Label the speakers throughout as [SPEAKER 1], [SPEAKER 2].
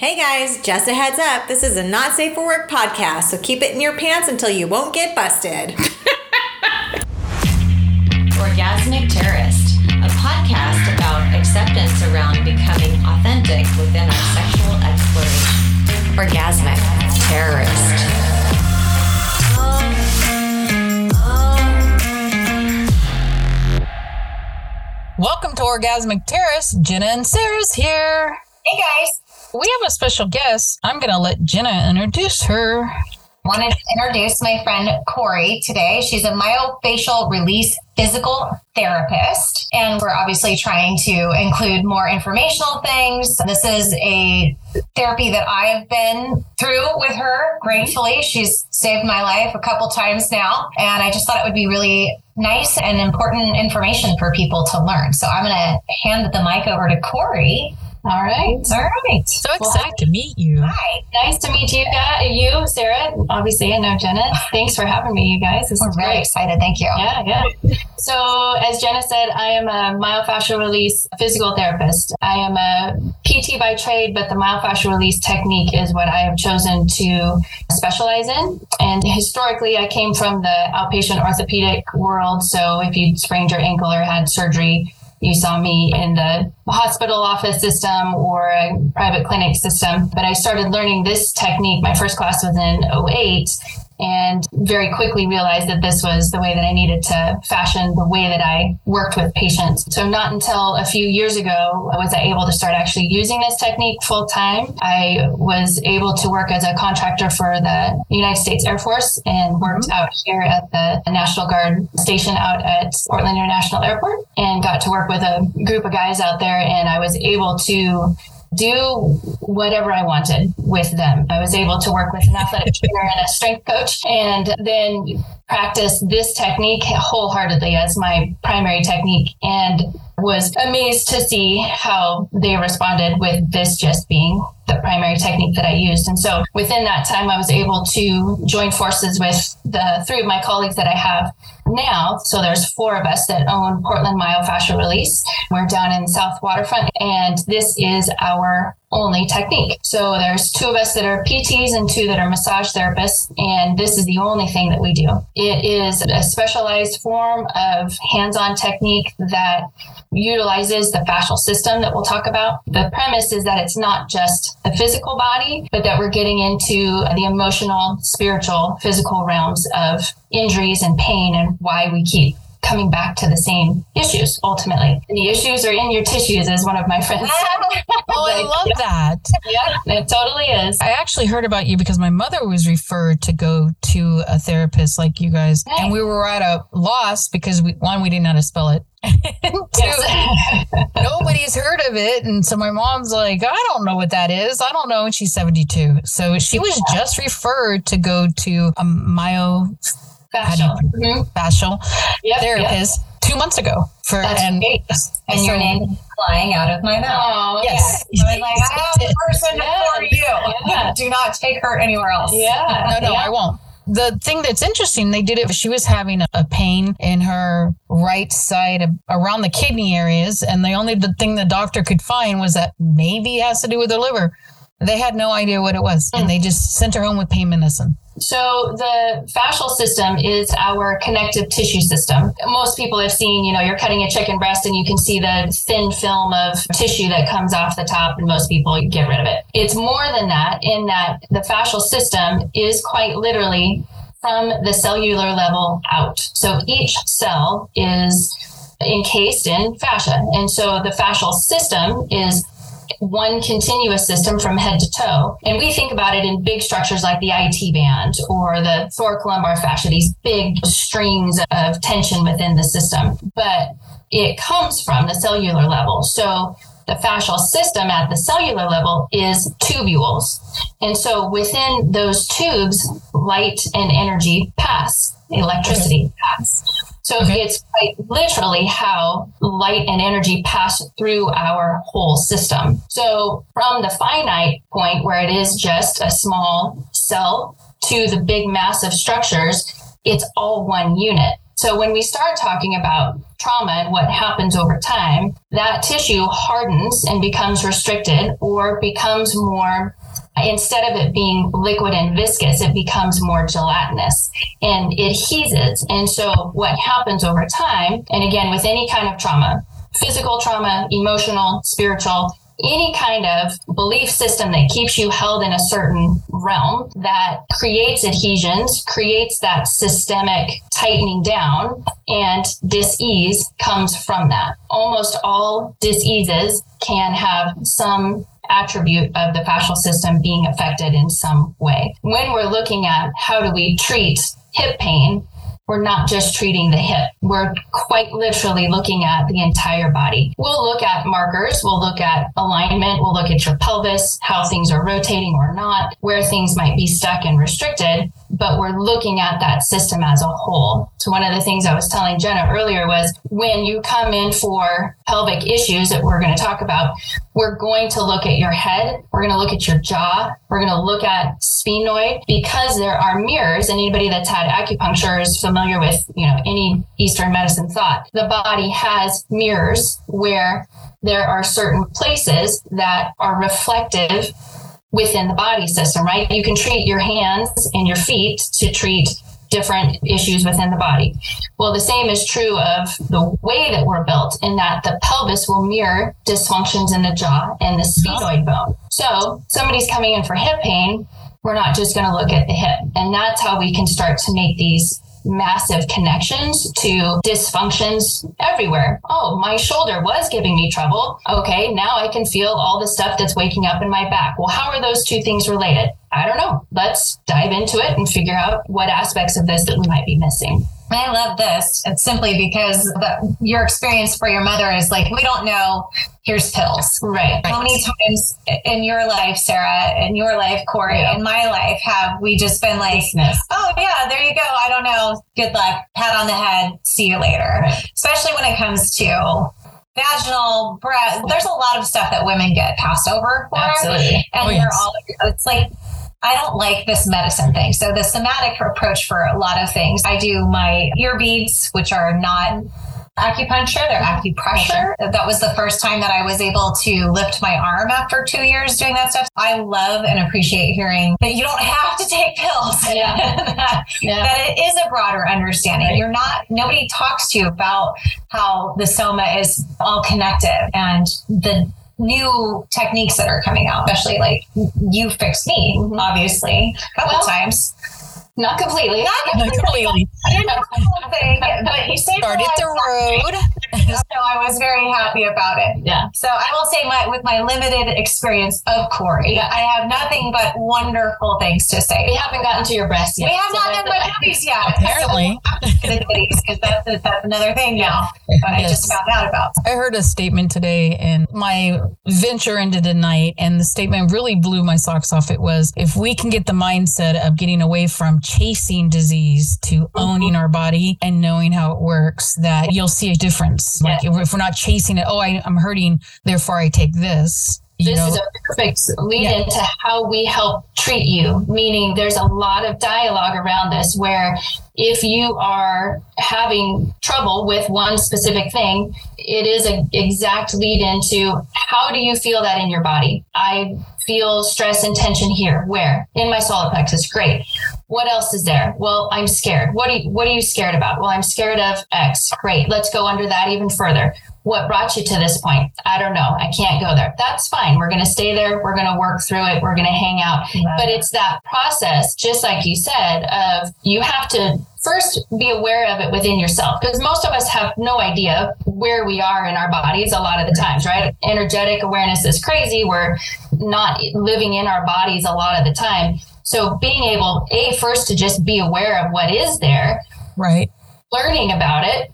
[SPEAKER 1] Hey guys, just a heads up. This is a not safe for work podcast, so keep it in your pants until you won't get busted.
[SPEAKER 2] Orgasmic Terrorist, a podcast about acceptance around becoming authentic within our sexual exploration. Orgasmic Terrorist.
[SPEAKER 3] Welcome to Orgasmic Terrace. Jenna and Sarah's here.
[SPEAKER 4] Hey guys,
[SPEAKER 3] We have a special guest. I'm going to let Jenna introduce her.
[SPEAKER 4] wanted to introduce my friend Corrie today. She's a myofascial release physical therapist, and we're obviously trying to include more informational things. This is a therapy that I've been through with her gratefully. She's saved my life a couple times now, and I just thought it would be really nice and important information for people to learn. So I'm going to hand the mic over to Corrie.
[SPEAKER 5] All right.
[SPEAKER 4] All right.
[SPEAKER 3] So excited to meet you.
[SPEAKER 4] Hi.
[SPEAKER 5] Nice to meet you guys. You, Sarah. Obviously, I know Jenna. Thanks for having me, you guys. This
[SPEAKER 4] We're
[SPEAKER 5] is
[SPEAKER 4] very
[SPEAKER 5] great.
[SPEAKER 4] excited. Thank you.
[SPEAKER 5] Yeah, yeah. So, as Jenna said, I am a myofascial release physical therapist. I am a PT by trade, but the myofascial release technique is what I have chosen to specialize in. And historically, I came from the outpatient orthopedic world. So, if you sprained your ankle or had surgery, you saw me in the hospital office system or a private clinic system. But I started learning this technique. My first class was in 08 and very quickly realized that this was the way that I needed to fashion the way that I worked with patients. So not until a few years ago was I able to start actually using this technique full time. I was able to work as a contractor for the United States Air Force and worked mm-hmm. out here at the National Guard station out at Portland International Airport and got to work with a group of guys out there and I was able to do whatever I wanted with them. I was able to work with an athletic trainer and a strength coach and then practice this technique wholeheartedly as my primary technique and was amazed to see how they responded with this just being the primary technique that I used. And so within that time, I was able to join forces with the three of my colleagues that I have now. So there's four of us that own Portland Myofascial Release. We're down in South Waterfront, and this is our only technique. So there's two of us that are PTs and two that are massage therapists, and this is the only thing that we do. It is a specialized form of hands-on technique that utilizes the fascial system that we'll talk about. The premise is that it's not just the physical body, but that we're getting into the emotional, spiritual, physical realms of injuries and pain and why we keep coming back to the same issues ultimately. And the issues are in your tissues, as one of my friends said.
[SPEAKER 3] Oh, I love that.
[SPEAKER 5] yeah, it totally is.
[SPEAKER 3] I actually heard about you because my mother was referred to go to a therapist like you guys. And we were at a loss because we, one, we didn't know how to spell it.
[SPEAKER 5] Yes.
[SPEAKER 3] nobody's heard of it. And so my mom's like, I don't know what that is. I don't know. And she's 72. So she was just referred to go to a myofascial
[SPEAKER 5] Fascial. Mhm. Yep, yep.
[SPEAKER 3] therapist two months ago. For
[SPEAKER 5] That's
[SPEAKER 3] and
[SPEAKER 5] great.
[SPEAKER 4] And your name is flying out of my mouth.
[SPEAKER 5] Oh,
[SPEAKER 3] yes.
[SPEAKER 4] I was like, I have a person
[SPEAKER 5] Yeah.
[SPEAKER 4] for you.
[SPEAKER 5] Yeah.
[SPEAKER 4] Do not take her anywhere else.
[SPEAKER 5] Yeah.
[SPEAKER 3] No, no,
[SPEAKER 5] yeah.
[SPEAKER 3] I won't. The thing that's interesting, they did it. She was having a, pain in her right side around the kidney areas, and the only the thing the doctor could find was that maybe it has to do with her liver. They had no idea what it was, and they hmm. just sent her home with pain medicine.
[SPEAKER 5] So the fascial system is our connective tissue system. Most people have seen, you know, you're cutting a chicken breast and you can see the thin film of tissue that comes off the top and most people get rid of it. It's more than that in that the fascial system is quite literally from the cellular level out. So each cell is encased in fascia. And so the fascial system is one continuous system from head to toe. And we think about it in big structures like the IT band or the thoracolumbar fascia, these big strings of tension within the system. But it comes from the cellular level. So the fascial system at the cellular level is tubules. And so within those tubes, light and energy pass, electricity pass. So
[SPEAKER 3] Okay.
[SPEAKER 5] it's quite literally how light and energy pass through our whole system. So from the finite point where it is just a small cell to the big massive structures, it's all one unit. So when we start talking about trauma and what happens over time, that tissue hardens and becomes restricted or becomes more instead of it being liquid and viscous, it becomes more gelatinous and adheses. And so what happens over time, and again, with any kind of trauma, physical trauma, emotional, spiritual, any kind of belief system that keeps you held in a certain realm that creates adhesions, creates that systemic tightening down, and dis-ease comes from that. Almost all diseases can have some attribute of the fascial system being affected in some way. When we're looking at how do we treat hip pain, we're not just treating the hip. We're quite literally looking at the entire body. We'll look at markers. We'll look at alignment. We'll look at your pelvis, how things are rotating or not, where things might be stuck and restricted but we're looking at that system as a whole. So one of the things I was telling Jenna earlier was when you come in for pelvic issues that we're going to talk about, we're going to look at your head, we're going to look at your jaw, we're going to look at sphenoid because there are mirrors and anybody that's had acupuncture is familiar with, you know, any eastern medicine thought. The body has mirrors where there are certain places that are reflective within the body system, right? You can treat your hands and your feet to treat different issues within the body. Well, the same is true of the way that we're built in that the pelvis will mirror dysfunctions in the jaw and the mm-hmm. sphenoid bone. So somebody's coming in for hip pain, we're not just going to look at the hip. And that's how we can start to make these massive connections to dysfunctions everywhere. Oh, my shoulder was giving me trouble. Okay, now I can feel all the stuff that's waking up in my back. Well, how are those two things related? I don't know. Let's dive into it and figure out what aspects of this that we might be missing.
[SPEAKER 4] I love this. It's simply because the, your experience for your mother is like, we don't know, here's pills.
[SPEAKER 5] Right.
[SPEAKER 4] How many times in your life, Sarah, in your life, Corrie, yeah. in my life, have we just been like, oh, yeah, there you go. I don't know. Good luck. Pat on the head. See you later. Right. Especially when it comes to vaginal breath. There's a lot of stuff that women get passed over for.
[SPEAKER 5] Absolutely.
[SPEAKER 4] And oh, we're all, it's like, I don't like this medicine thing. So the somatic approach for a lot of things, I do my ear beads, which are not acupuncture, they're acupressure. That was the first time that I was able to lift my arm after two years doing that stuff. I love and appreciate hearing that you don't have to take pills.
[SPEAKER 5] Yeah.
[SPEAKER 4] that, yeah. that, it is a broader understanding. Right. You're not, nobody talks to you about how the soma is all connected and the new techniques that are coming out, especially like you fixed me, mm-hmm. obviously, a couple well, times.
[SPEAKER 5] Not completely.
[SPEAKER 4] Not completely. I didn't know the whole thing, but you saved
[SPEAKER 3] started the road.
[SPEAKER 4] so I was very happy about it.
[SPEAKER 5] Yeah.
[SPEAKER 4] So I will say, my with my limited experience of Corrie, yeah. I have nothing but wonderful things to say.
[SPEAKER 5] We haven't gotten to your breasts yet.
[SPEAKER 4] We have so not done my boobies yet.
[SPEAKER 3] Apparently,
[SPEAKER 4] because that's, that's another thing now. Yes. I just found out about.
[SPEAKER 3] I heard a statement today, and my venture into the night, and the statement really blew my socks off. It was, if we can get the mindset of getting away from chasing disease to mm-hmm. owning our body and knowing how it works, that you'll see a difference. Like if we're not chasing it, oh, I, I'm hurting, therefore I take this
[SPEAKER 5] this know? is a perfect lead yeah. into how we help treat you meaning there's a lot of dialogue around this where if you are having trouble with one specific thing it is an exact lead into how do you feel that in your body i feel stress and tension here where in my solar plexus great what else is there well i'm scared what are you, what are you scared about well i'm scared of x great let's go under that even further what brought you to this point? I don't know. I can't go there. That's fine. We're going to stay there. We're going to work through it. We're going to hang out. But it's that process, just like you said, of you have to first be aware of it within yourself because most of us have no idea where we are in our bodies a lot of the times, right? Energetic awareness is crazy. We're not living in our bodies a lot of the time. So being able, A, first to just be aware of what is there.
[SPEAKER 3] Right.
[SPEAKER 5] Learning about it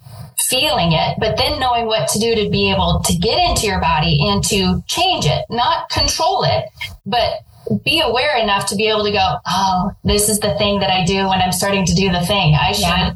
[SPEAKER 5] feeling it, but then knowing what to do to be able to get into your body and to change it, not control it, but be aware enough to be able to go, oh, this is the thing that I do when I'm starting to do the thing. I should, yeah.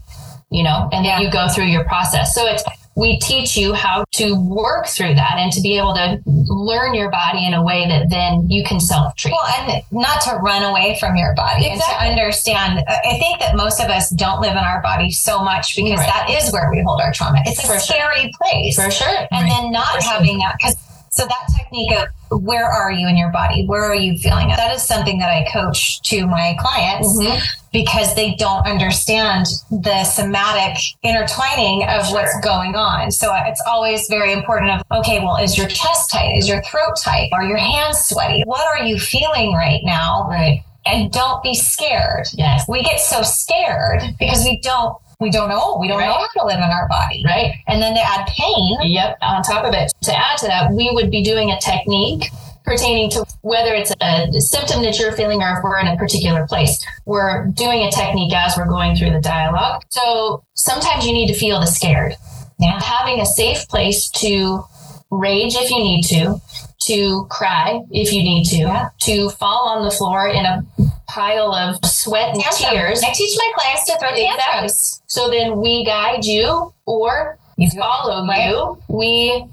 [SPEAKER 5] you know, and then you go through your process. So it's we teach you how to work through that and to be able to learn your body in a way that then you can self treat.
[SPEAKER 4] Well, and not to run away from your body
[SPEAKER 5] Exactly.
[SPEAKER 4] and to understand. I think that most of us don't live in our body so much because
[SPEAKER 5] Right.
[SPEAKER 4] that is where we hold our trauma. It's a
[SPEAKER 5] For sure.
[SPEAKER 4] scary place.
[SPEAKER 5] For sure.
[SPEAKER 4] and
[SPEAKER 3] Right.
[SPEAKER 4] then not
[SPEAKER 5] For sure.
[SPEAKER 4] having that because so that technique of where are you in your body where are you feeling it that is something that i coach to my clients
[SPEAKER 5] Mhm.
[SPEAKER 4] because they don't understand the somatic intertwining of
[SPEAKER 5] Sure.
[SPEAKER 4] what's going on so it's always very important of okay well is your chest tight is your throat tight are your hands sweaty what are you feeling right now
[SPEAKER 5] Right.
[SPEAKER 4] and don't be scared
[SPEAKER 5] Yes.
[SPEAKER 4] we get so scared because we don't we don't know we don't know how to live in our body
[SPEAKER 5] Right.
[SPEAKER 4] and then to add pain
[SPEAKER 5] Yep. On top of it, to add to that, we would be doing a technique pertaining to whether it's a symptom that you're feeling or if we're in a particular place. We're doing a technique as we're going through the dialogue. So sometimes you need to feel the scared.
[SPEAKER 4] Yeah.
[SPEAKER 5] Having a safe place to rage if you need to, to cry if you need to,
[SPEAKER 4] Yeah.
[SPEAKER 5] to fall on the floor in a pile of sweat and
[SPEAKER 4] Tantrum.
[SPEAKER 5] tears.
[SPEAKER 4] I teach my clients to throw
[SPEAKER 5] Exactly.
[SPEAKER 4] tantrums.
[SPEAKER 5] So then we guide you or
[SPEAKER 4] You
[SPEAKER 5] follow
[SPEAKER 4] right?
[SPEAKER 5] you. We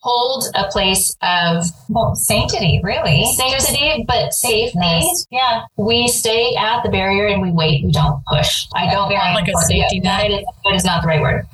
[SPEAKER 5] hold a place of
[SPEAKER 4] Well, sanctity, really.
[SPEAKER 5] sanctity, but safety.
[SPEAKER 4] Yeah.
[SPEAKER 5] We stay at the barrier and we wait. We don't push. I don't
[SPEAKER 4] Very
[SPEAKER 3] Like a safety net?
[SPEAKER 5] That is, that is not the right word.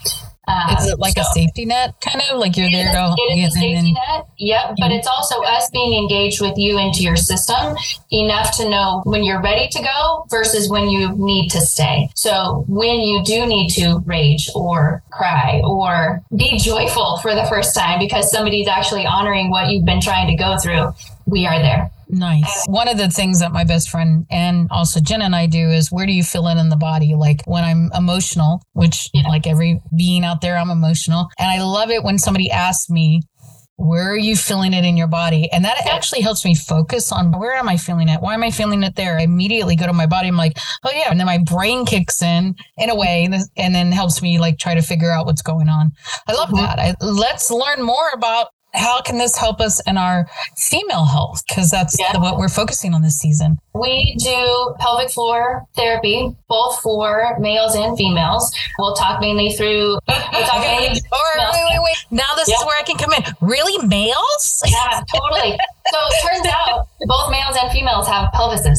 [SPEAKER 5] Um,
[SPEAKER 3] Is it like a safety net kind of like you're there to
[SPEAKER 5] it is a safety net. Yep. But it's also us being engaged with you into your system enough to know when you're ready to go versus when you need to stay. So when you do need to rage or cry or be joyful for the first time because somebody's actually honoring what you've been trying to go through, we are there.
[SPEAKER 3] Nice. One of the things that my best friend and also Jen and I do is where do you feel in in the body? Like when I'm emotional, which
[SPEAKER 5] Yeah.
[SPEAKER 3] like every being out there, I'm emotional. And I love it when somebody asks me, where are you feeling it in your body? And that actually helps me focus on where am I feeling it? Why am I feeling it there? I immediately go to my body. I'm like, oh yeah. And then my brain kicks in in a way and then- helps me like try to figure out what's going on. I love
[SPEAKER 5] Mhm.
[SPEAKER 3] that. I, let's learn more about how can this help us in our female health? Because that's
[SPEAKER 5] Yeah.
[SPEAKER 3] what we're focusing on this season.
[SPEAKER 5] We do pelvic floor therapy, both for males and females. We'll talk mainly through. We'll talk mainly.
[SPEAKER 3] Or wait, wait, wait. Now this is where I can come in. Really, males?
[SPEAKER 5] Yeah, totally. So it turns out both males and females have pelvises.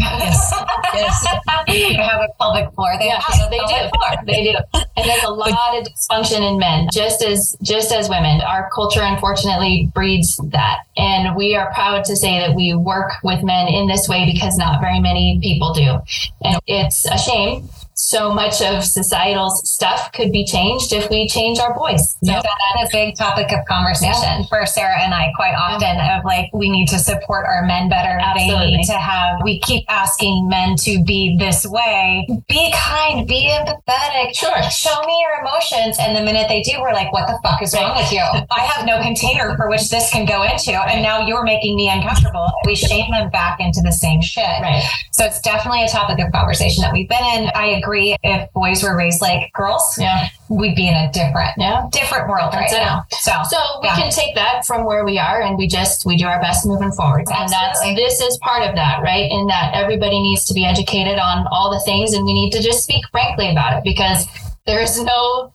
[SPEAKER 3] yes. Yes.
[SPEAKER 4] They have a pelvic floor. They
[SPEAKER 5] yeah,
[SPEAKER 4] have a
[SPEAKER 5] they do.
[SPEAKER 4] pelvic floor.
[SPEAKER 5] They do. And there's a lot of dysfunction in men, just as just as women. Our culture unfortunately breeds that. And we are proud to say that we work with men in this way because not very many people do. And it's a shame. So much of societal stuff could be changed if we change our voice.
[SPEAKER 4] So
[SPEAKER 3] Yep.
[SPEAKER 4] that is a big topic of conversation for Sarah and I quite often of like we need to support our men better. They
[SPEAKER 5] Absolutely.
[SPEAKER 4] need to have we keep asking men to be this way. Be kind, be empathetic.
[SPEAKER 5] Sure.
[SPEAKER 4] Show me your emotions. And the minute they do, we're like, what the fuck is wrong with you? I have no container for which this can go into. And now you're making me uncomfortable. We shame them back into the same shit.
[SPEAKER 5] Right.
[SPEAKER 4] So it's definitely a topic of conversation that we've been in. I agree. If boys were raised like girls,
[SPEAKER 5] Yeah.
[SPEAKER 4] we'd be in a different
[SPEAKER 5] Yeah.
[SPEAKER 4] different world
[SPEAKER 5] That's
[SPEAKER 4] right
[SPEAKER 5] it.
[SPEAKER 4] now. So,
[SPEAKER 5] So we
[SPEAKER 4] Yeah.
[SPEAKER 5] can take that from where we are and we just we do our best moving forward. And that's
[SPEAKER 4] Absolutely.
[SPEAKER 5] this is part of that, right? In that everybody needs to be educated on all the things and we need to just speak frankly about it because there's no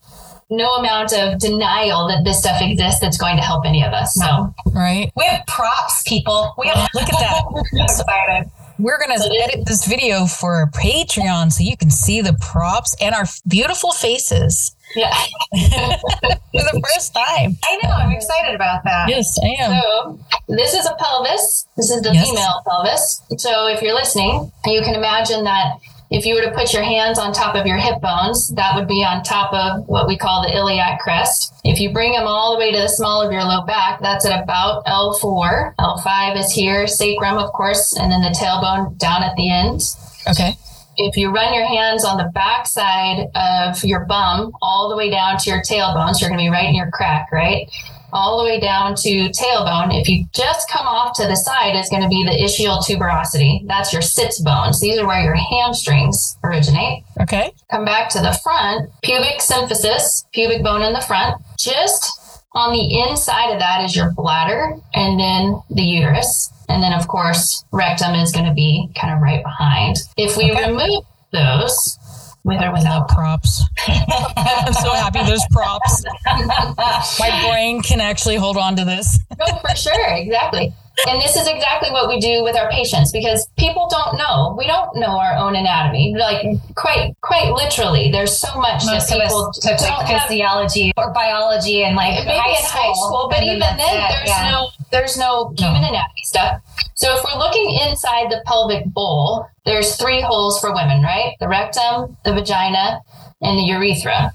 [SPEAKER 5] no amount of denial that this stuff exists that's going to help any of us. So
[SPEAKER 3] Right.
[SPEAKER 4] we have props, people. We have
[SPEAKER 3] Look at that. We're going to edit this video for Patreon so you can see the props and our beautiful faces
[SPEAKER 5] yeah.
[SPEAKER 3] for the first time.
[SPEAKER 4] I know. I'm excited about that.
[SPEAKER 3] Yes, I am.
[SPEAKER 5] So this is a pelvis. This is the
[SPEAKER 3] Yes.
[SPEAKER 5] female pelvis. So if you're listening, you can imagine that if you were to put your hands on top of your hip bones, that would be on top of what we call the iliac crest. If you bring them all the way to the small of your low back, that's at about L4. L5 is here, sacrum, of course, and then the tailbone down at the end
[SPEAKER 3] Okay.
[SPEAKER 5] if you run your hands on the back side of your bum all the way down to your tailbone, so you're going to be right in your crack, right? All the way down to tailbone. If you just come off to the side, it's going to be the ischial tuberosity. That's your sits bones. These are where your hamstrings originate.
[SPEAKER 3] Okay.
[SPEAKER 5] Come back to the front, pubic symphysis, pubic bone in the front. Just on the inside of that is your bladder and then the uterus. And then, of course, rectum is going to be kind of right behind. If we
[SPEAKER 3] Okay.
[SPEAKER 5] remove those, with or without.
[SPEAKER 3] props. I'm so happy there's props. My brain can actually hold on to this.
[SPEAKER 5] No, for sure, exactly. And this is exactly what we do with our patients because people don't know. We don't know our own anatomy. Like quite quite literally, there's so much
[SPEAKER 4] Most
[SPEAKER 5] that people
[SPEAKER 4] took like
[SPEAKER 5] have
[SPEAKER 4] physiology or biology and like
[SPEAKER 5] maybe
[SPEAKER 4] high
[SPEAKER 5] in high school, but even then,
[SPEAKER 4] it.
[SPEAKER 5] there's
[SPEAKER 4] Yeah.
[SPEAKER 5] no there's no human anatomy stuff. So if we're looking inside the pelvic bowl, there's three holes for women, right? The rectum, the vagina, and the urethra.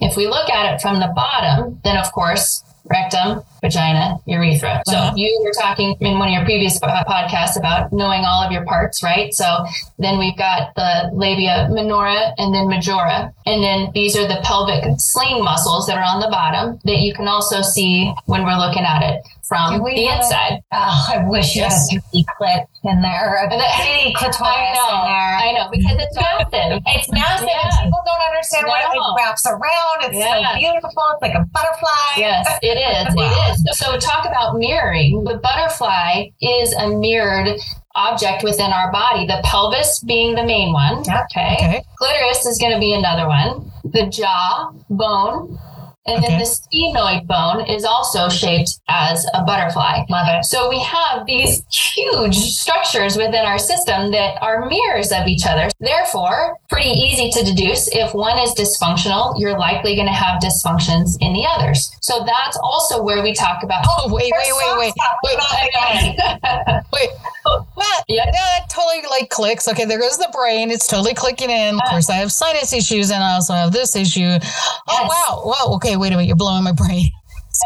[SPEAKER 5] If we look at it from the bottom, then of course rectum, vagina, urethra. So
[SPEAKER 3] Uh-huh.
[SPEAKER 5] you were talking in one of your previous podcasts about knowing all of your parts, right? So then we've got the labia minora and then majora. And then these are the pelvic sling muscles that are on the bottom that you can also see when we're looking at it from the
[SPEAKER 4] have a-
[SPEAKER 5] inside.
[SPEAKER 4] Oh, I wish you
[SPEAKER 3] Yes.
[SPEAKER 4] had a 3D clip in there, a
[SPEAKER 5] And that-
[SPEAKER 4] 3D clitoris
[SPEAKER 5] I know,
[SPEAKER 4] in there.
[SPEAKER 5] I know, because it's massive.
[SPEAKER 4] It's massive,
[SPEAKER 5] Yeah.
[SPEAKER 4] people don't understand why it wraps around. It's
[SPEAKER 5] Yeah.
[SPEAKER 4] so beautiful. It's like a butterfly.
[SPEAKER 5] Yes, it is.
[SPEAKER 4] Wow.
[SPEAKER 5] It is. So talk about mirroring. The butterfly is a mirrored object within our body. The pelvis being the main one.
[SPEAKER 4] Yep.
[SPEAKER 5] Okay.
[SPEAKER 3] Okay.
[SPEAKER 5] Clitoris is going to be another one. The jaw bone. And then
[SPEAKER 3] Okay.
[SPEAKER 5] the sphenoid bone is also shaped as a butterfly.
[SPEAKER 4] Love it.
[SPEAKER 5] So we have these huge structures within our system that are mirrors of each other. Therefore, pretty easy to deduce if one is dysfunctional, you're likely going to have dysfunctions in the others. So that's also where we talk about.
[SPEAKER 3] Oh, wait, wait, wait, wait. Wait, wait. What? like clicks. Okay, there goes the brain. It's totally clicking in. Of course, I have sinus issues and I also have this issue. Oh,
[SPEAKER 5] Yes.
[SPEAKER 3] wow. Wow. Okay, wait a minute. You're blowing my brain.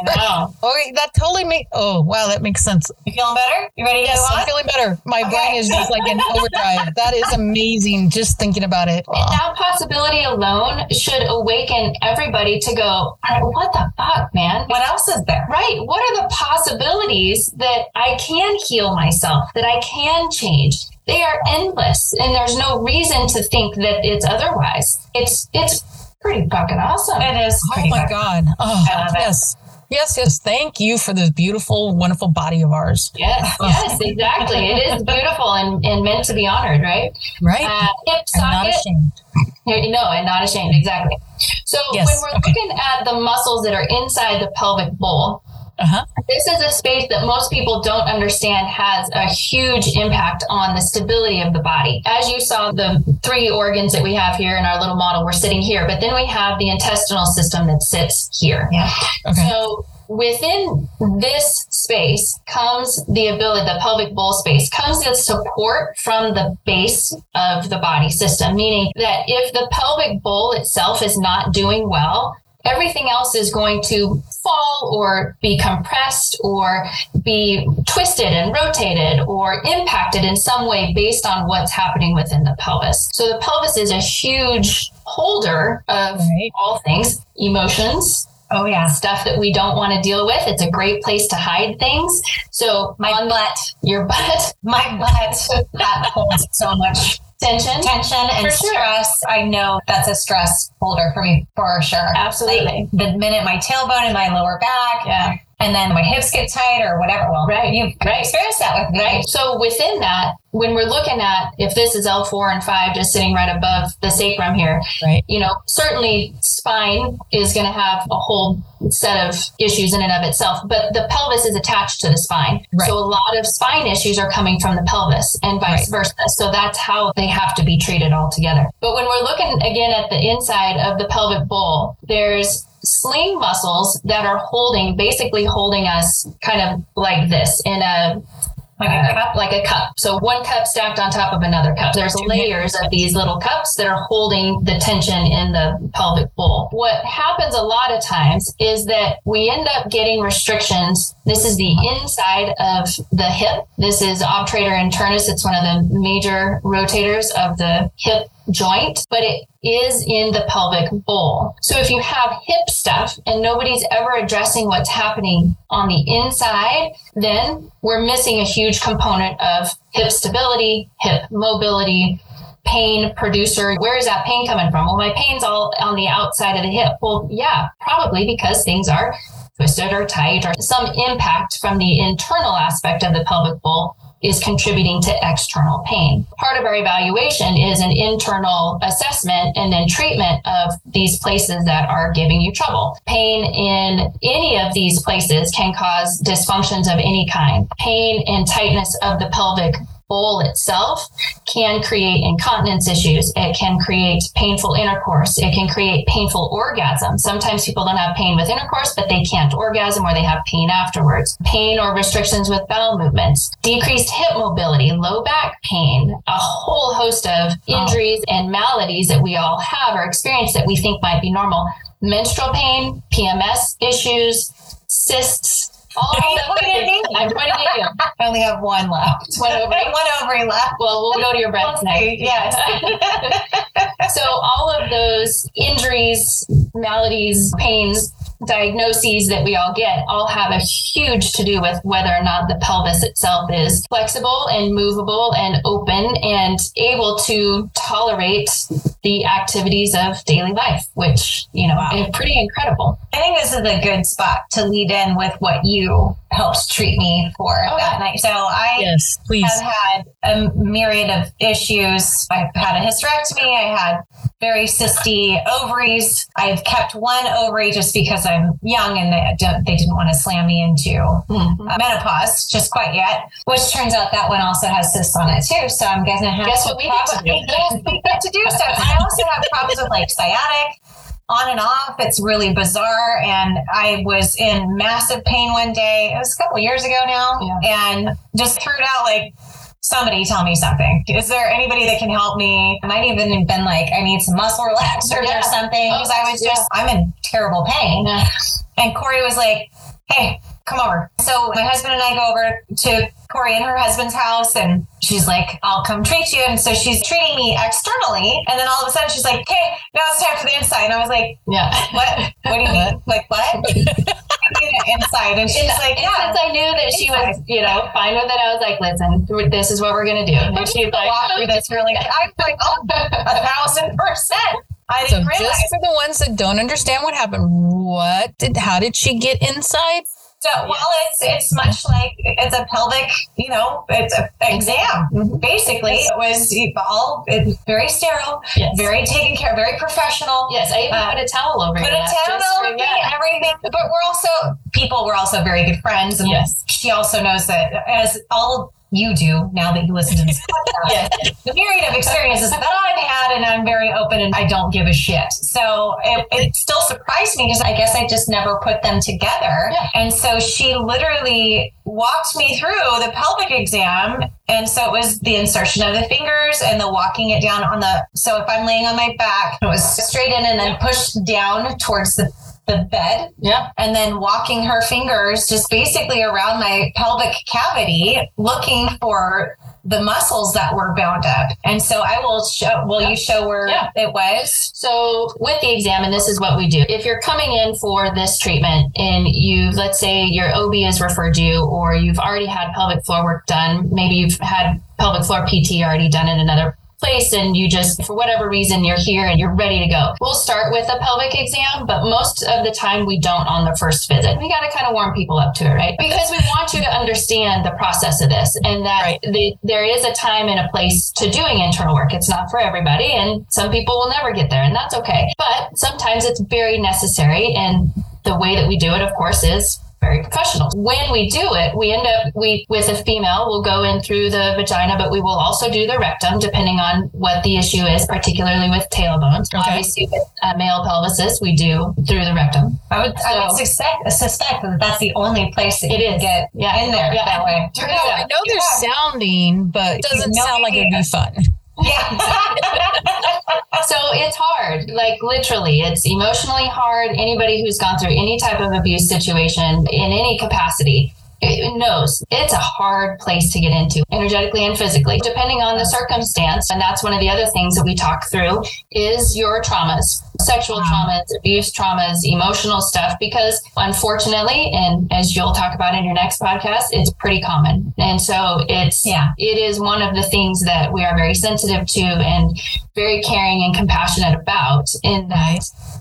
[SPEAKER 5] I know.
[SPEAKER 3] Okay, that totally makes. Oh, wow, that makes sense.
[SPEAKER 4] You feeling better? You ready to
[SPEAKER 3] Yes,
[SPEAKER 4] go on?
[SPEAKER 3] I'm feeling better. My
[SPEAKER 4] Okay.
[SPEAKER 3] brain is just like in overdrive. That is amazing. Just thinking about it.
[SPEAKER 5] That possibility alone should awaken everybody to go, what the fuck, man?
[SPEAKER 4] what else is there?
[SPEAKER 5] Right. What are the possibilities that I can heal myself, that I can change? They are endless, and there's no reason to think that it's otherwise. It's it's pretty fucking awesome.
[SPEAKER 4] It is.
[SPEAKER 3] Oh my. God. Oh,
[SPEAKER 4] love it.
[SPEAKER 3] yes. Yes, yes. Thank you for this beautiful, wonderful body of ours.
[SPEAKER 5] Yes, yes, exactly. It is beautiful and, and meant to be honored, right?
[SPEAKER 3] Right?
[SPEAKER 5] Uh, hip socket.
[SPEAKER 3] ashamed.
[SPEAKER 5] You and not ashamed, exactly. So
[SPEAKER 3] Yes,
[SPEAKER 5] when we're
[SPEAKER 3] okay.
[SPEAKER 5] looking at the muscles that are inside the pelvic bowl,
[SPEAKER 3] Uh-huh.
[SPEAKER 5] this is a space that most people don't understand has a huge impact on the stability of the body. As you saw, the three organs that we have here in our little model, we're sitting here, but then we have the intestinal system that sits here.
[SPEAKER 4] Yeah.
[SPEAKER 3] Okay.
[SPEAKER 5] So within this space comes the ability, the pelvic bowl space, comes the support from the base of the body system, meaning that if the pelvic bowl itself is not doing well, everything else is going to fall or be compressed or be twisted and rotated or impacted in some way based on what's happening within the pelvis. So the pelvis is a huge holder of
[SPEAKER 3] Right.
[SPEAKER 5] all things, emotions,
[SPEAKER 4] Oh yeah.
[SPEAKER 5] stuff that we don't want to deal with. It's a great place to hide things. So
[SPEAKER 4] My butt.
[SPEAKER 5] your butt
[SPEAKER 4] My butt. that holds so much
[SPEAKER 5] tension.
[SPEAKER 4] tension and
[SPEAKER 5] sure.
[SPEAKER 4] stress. I know that's a stress holder for me for sure.
[SPEAKER 5] Absolutely.
[SPEAKER 4] Like, the minute my tailbone and my lower back,
[SPEAKER 5] Yeah.
[SPEAKER 4] And then my hips get tight or whatever. Well,
[SPEAKER 5] Right.
[SPEAKER 4] You've
[SPEAKER 5] Right.
[SPEAKER 4] experienced that with me.
[SPEAKER 5] Right. So within that, when we're looking at if this is L4 and 5 just sitting right above the sacrum here,
[SPEAKER 3] Right.
[SPEAKER 5] you know, certainly spine is going to have a whole set of issues in and of itself, but the pelvis is attached to the spine.
[SPEAKER 3] Right.
[SPEAKER 5] So a lot of spine issues are coming from the pelvis and vice versa. So that's how they have to be treated all together. But when we're looking again at the inside of the pelvic bowl, there's sling muscles that are holding, basically holding us kind of like this in a
[SPEAKER 4] Like a cup.
[SPEAKER 5] like a cup. So one cup stacked on top of another cup. There's layers of these little cups that are holding the tension in the pelvic bowl. What happens a lot of times is that we end up getting restrictions. This is the inside of the hip. This is obturator internus. It's one of the major rotators of the hip joint, but it is in the pelvic bowl. So if you have hip stuff and nobody's ever addressing what's happening on the inside, then we're missing a huge component of hip stability, hip mobility, pain producer. Where is that pain coming from? Well, my pain's all on the outside of the hip. Well, yeah, probably because things are twisted or tight or some impact from the internal aspect of the pelvic bowl is contributing to external pain. Part of our evaluation is an internal assessment and then treatment of these places that are giving you trouble. Pain in any of these places can cause dysfunctions of any kind. Pain and tightness of the pelvic bowl itself can create incontinence issues. It can create painful intercourse. It can create painful orgasm. Sometimes people don't have pain with intercourse, but they can't orgasm or they have pain afterwards. Pain or restrictions with bowel movements, decreased hip mobility, low back pain, a whole host of injuries and maladies that we all have or experience that we think might be normal. Menstrual pain, PMS issues, cysts, all
[SPEAKER 4] Are you
[SPEAKER 5] the
[SPEAKER 4] pointing at me?
[SPEAKER 5] I'm pointing at you.
[SPEAKER 4] I only have one left.
[SPEAKER 5] One ovary.
[SPEAKER 4] one ovary left.
[SPEAKER 5] Well, we'll go to your breasts next.
[SPEAKER 4] Yes.
[SPEAKER 5] so all of those injuries, maladies, pains, diagnoses that we all get all have a huge to do with whether or not the pelvis itself is flexible and movable and open and able to tolerate the activities of daily life, which, you know, is pretty incredible.
[SPEAKER 4] I think this is a good spot to lead in with what you helped treat me for
[SPEAKER 5] Oh,
[SPEAKER 4] that night. So I
[SPEAKER 3] Yes, please.
[SPEAKER 4] have had a myriad of issues. I've had a hysterectomy. I had very cysty ovaries. I've kept one ovary just because I'm young and they, don't, they didn't want to slam me into
[SPEAKER 5] Mm-hmm.
[SPEAKER 4] uh, menopause just quite yet. Which turns out that one also has cysts on it too. So I'm gonna have
[SPEAKER 5] Guess
[SPEAKER 4] to
[SPEAKER 5] what we get to do.
[SPEAKER 4] Yes, we get to do stuff. I also have problems with like sciatic on and off. It's really bizarre. And I was in massive pain one day. It was a couple years ago now. And just threw it out like, somebody tell me something. Is there anybody that can help me? I might even have been like, I need some muscle relaxers
[SPEAKER 5] Yeah.
[SPEAKER 4] or something.
[SPEAKER 5] Oh,
[SPEAKER 4] Because I was
[SPEAKER 5] yeah.
[SPEAKER 4] just, I'm in terrible pain.
[SPEAKER 5] Yeah.
[SPEAKER 4] And Corrie was like, hey, come over. So my husband and I go over to Corrie and her husband's house and she's like, I'll come treat you. And so she's treating me externally. And then all of a sudden she's like, okay, now it's time for the inside. And I was like,
[SPEAKER 5] Yeah.
[SPEAKER 4] what? What do you mean? Like, what? I need an inside. And she's like,
[SPEAKER 5] And
[SPEAKER 4] yeah.
[SPEAKER 5] since I knew that she was, you know, fine with it, I was like, listen, this is what we're going to do. And she's like,
[SPEAKER 4] walk through this really I'm like, oh, a thousand percent. I
[SPEAKER 3] So just for the ones that don't understand what happened, what did how did she get inside?
[SPEAKER 4] So well, it's it's much like it's a pelvic, you know, it's an exam. Basically, it was all it's very sterile,
[SPEAKER 5] Yes.
[SPEAKER 4] very taken care, of, very professional.
[SPEAKER 5] yes, I even
[SPEAKER 4] Uh,
[SPEAKER 5] put a towel over
[SPEAKER 4] Put a towel over me,
[SPEAKER 5] yeah.
[SPEAKER 4] everything. But we're also people. We're also very good friends, and
[SPEAKER 5] Yes.
[SPEAKER 4] she also knows that as all you do now that you listen to this podcast.
[SPEAKER 5] Yes.
[SPEAKER 4] The myriad of experiences that I've had, and I'm very open and I don't give a shit. So it, it still surprised me because I guess I just never put them together.
[SPEAKER 5] Yeah.
[SPEAKER 4] And so she literally walked me through the pelvic exam. And so it was the insertion of the fingers and the walking it down on the. So if I'm laying on my back, it was straight in and then pushed down towards the, the bed
[SPEAKER 5] Yeah.
[SPEAKER 4] and then walking her fingers just basically around my pelvic cavity looking for the muscles that were bound up and so i will show will you show where
[SPEAKER 5] Yeah.
[SPEAKER 4] it was
[SPEAKER 5] So with the exam, and this is what we do. If you're coming in for this treatment and you, let's say your OB has referred you, or you've already had pelvic floor work done, maybe you've had pelvic floor PT already done in another place and you just for whatever reason you're here and you're ready to go. We'll start with a pelvic exam but most of the time we don't on the first visit. We got to kind of warm people up to it right? Because we want you to understand the process of this and that the, there is a time and a place to doing internal work. It's not for everybody and some people will never get there and that's okay. But sometimes it's very necessary and the way that we do it of course is very professional. When we do it, we end up we with a female, we'll go in through the vagina, but we will also do the rectum depending on what the issue is, particularly with tailbones. Obviously, with uh, male pelvises, we do through the rectum.
[SPEAKER 4] i would i would suspect suspect that that's the only place that
[SPEAKER 5] It
[SPEAKER 4] you can
[SPEAKER 5] is.
[SPEAKER 4] get
[SPEAKER 5] Yeah.
[SPEAKER 4] in there
[SPEAKER 5] Yeah.
[SPEAKER 4] that way
[SPEAKER 3] No, I
[SPEAKER 5] out.
[SPEAKER 3] know they're sounding, but it doesn't
[SPEAKER 4] No
[SPEAKER 3] sound like it'd be fun.
[SPEAKER 4] Yeah.
[SPEAKER 5] So it's hard, like literally, it's emotionally hard. Anybody who's gone through any type of abuse situation in any capacity it knows it's a hard place to get into energetically and physically. Depending on the circumstance and that's one of the other things that we talk through is your traumas sexual traumas abuse traumas emotional stuff because unfortunately and as you'll talk about in your next podcast it's pretty common and so it's
[SPEAKER 4] Yeah.
[SPEAKER 5] it is one of the things that we are very sensitive to and very caring and compassionate about in that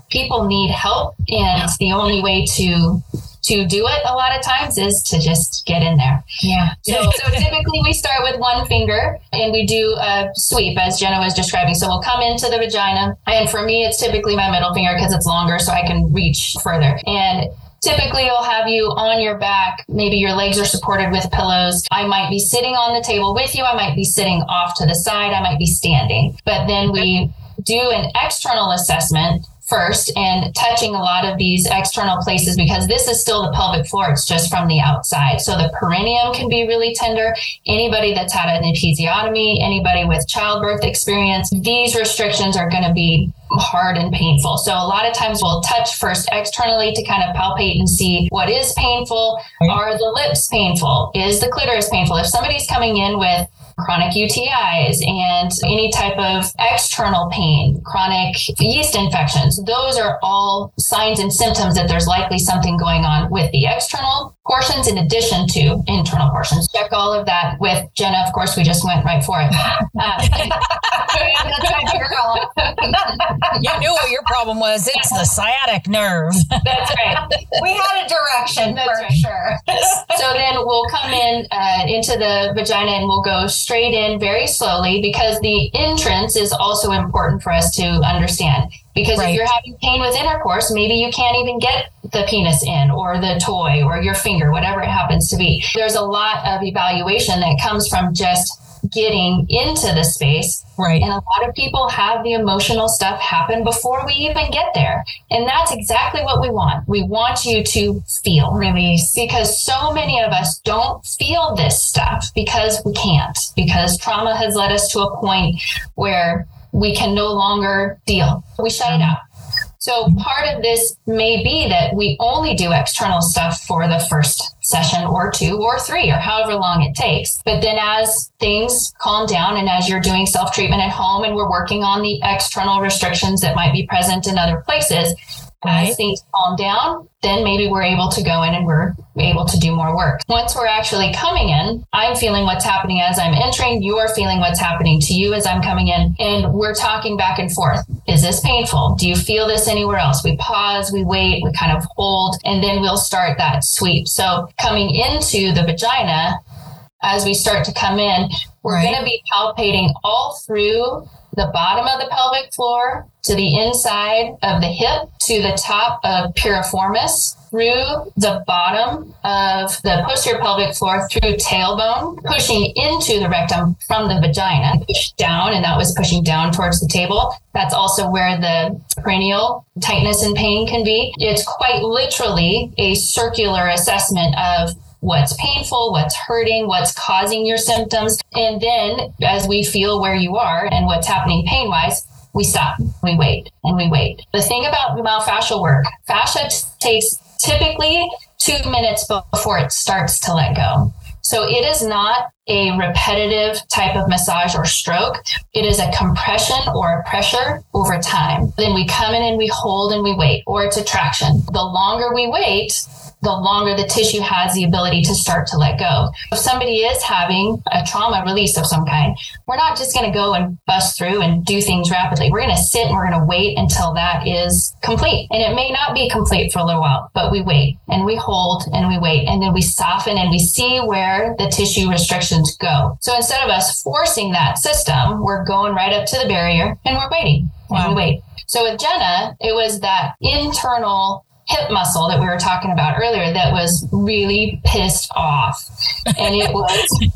[SPEAKER 5] people need help, and the only way to to do it a lot of times is to just get in there.
[SPEAKER 4] Yeah.
[SPEAKER 5] So, so typically we start with one finger and we do a sweep as Jenna was describing. So we'll come into the vagina. And for me, it's typically my middle finger because it's longer so I can reach further. And typically I'll have you on your back. Maybe your legs are supported with pillows. I might be sitting on the table with you. I might be sitting off to the side. I might be standing. But then we do an external assessment first and touching a lot of these external places because this is still the pelvic floor. It's just from the outside. So the perineum can be really tender. Anybody that's had an episiotomy, anybody with childbirth experience, these restrictions are going to be hard and painful. So a lot of times we'll touch first externally to kind of palpate and see what is painful. Are the lips painful? Is the clitoris painful? If somebody's coming in with chronic UTIs and any type of external pain, chronic yeast infections. Those are all signs and symptoms that there's likely something going on with the external portions in addition to internal portions. Check all of that with Jenna. Of course, we just went right for it. Uh,
[SPEAKER 3] you knew what your problem was. It's the sciatic nerve.
[SPEAKER 5] that's right.
[SPEAKER 4] we had a direction
[SPEAKER 5] That's
[SPEAKER 4] for
[SPEAKER 5] right.
[SPEAKER 4] sure.
[SPEAKER 5] so then we'll come in uh, into the vagina and we'll go straight in very slowly because the entrance is also important for us to understand. Because
[SPEAKER 3] Right.
[SPEAKER 5] if you're having pain with intercourse, maybe you can't even get the penis in or the toy or your finger, whatever it happens to be. There's a lot of evaluation that comes from just getting into the space
[SPEAKER 3] Right.
[SPEAKER 5] and a lot of people have the emotional stuff happen before we even get there. And that's exactly what we want. We want you to feel
[SPEAKER 4] Release.
[SPEAKER 5] because so many of us don't feel this stuff because we can't, because trauma has led us to a point where we can no longer deal. We shut it mm-hmm. out. So part of this may be that we only do external stuff for the first session or two or three or however long it takes. But then as things calm down and as you're doing self treatment at home and we're working on the external restrictions that might be present in other places,
[SPEAKER 3] Right.
[SPEAKER 5] as things calm down, then maybe we're able to go in and we're able to do more work. Once we're actually coming in, I'm feeling what's happening as I'm entering. You're feeling what's happening to you as I'm coming in. And we're talking back and forth. Is this painful? Do you feel this anywhere else? We pause, we wait, we kind of hold, and then we'll start that sweep. So coming into the vagina, as we start to come in, we're
[SPEAKER 3] Right.
[SPEAKER 5] going to be palpating all through the bottom of the pelvic floor to the inside of the hip to the top of piriformis through the bottom of the posterior pelvic floor through tailbone pushing into the rectum from the vagina push down and that was pushing down towards the table that's also where the cranial tightness and pain can be it's quite literally a circular assessment of what's painful, what's hurting, what's causing your symptoms. And then as we feel where you are and what's happening pain wise, we stop, we wait, and we wait. The thing about myofascial work, fascia t- takes typically two minutes before it starts to let go. So it is not a repetitive type of massage or stroke. It is a compression or a pressure over time. Then we come in and we hold and we wait, or it's a traction. The longer we wait, the longer the tissue has the ability to start to let go. If somebody is having a trauma release of some kind, we're not just going to go and bust through and do things rapidly. We're going to sit and we're going to wait until that is complete. And it may not be complete for a little while, but we wait and we hold and we wait and then we soften and we see where the tissue restrictions go. So instead of us forcing that system, we're going right up to the barrier and we're waiting and we wait. So with Jenna, it was that internal hip muscle that we were talking about earlier that was really pissed off. And it was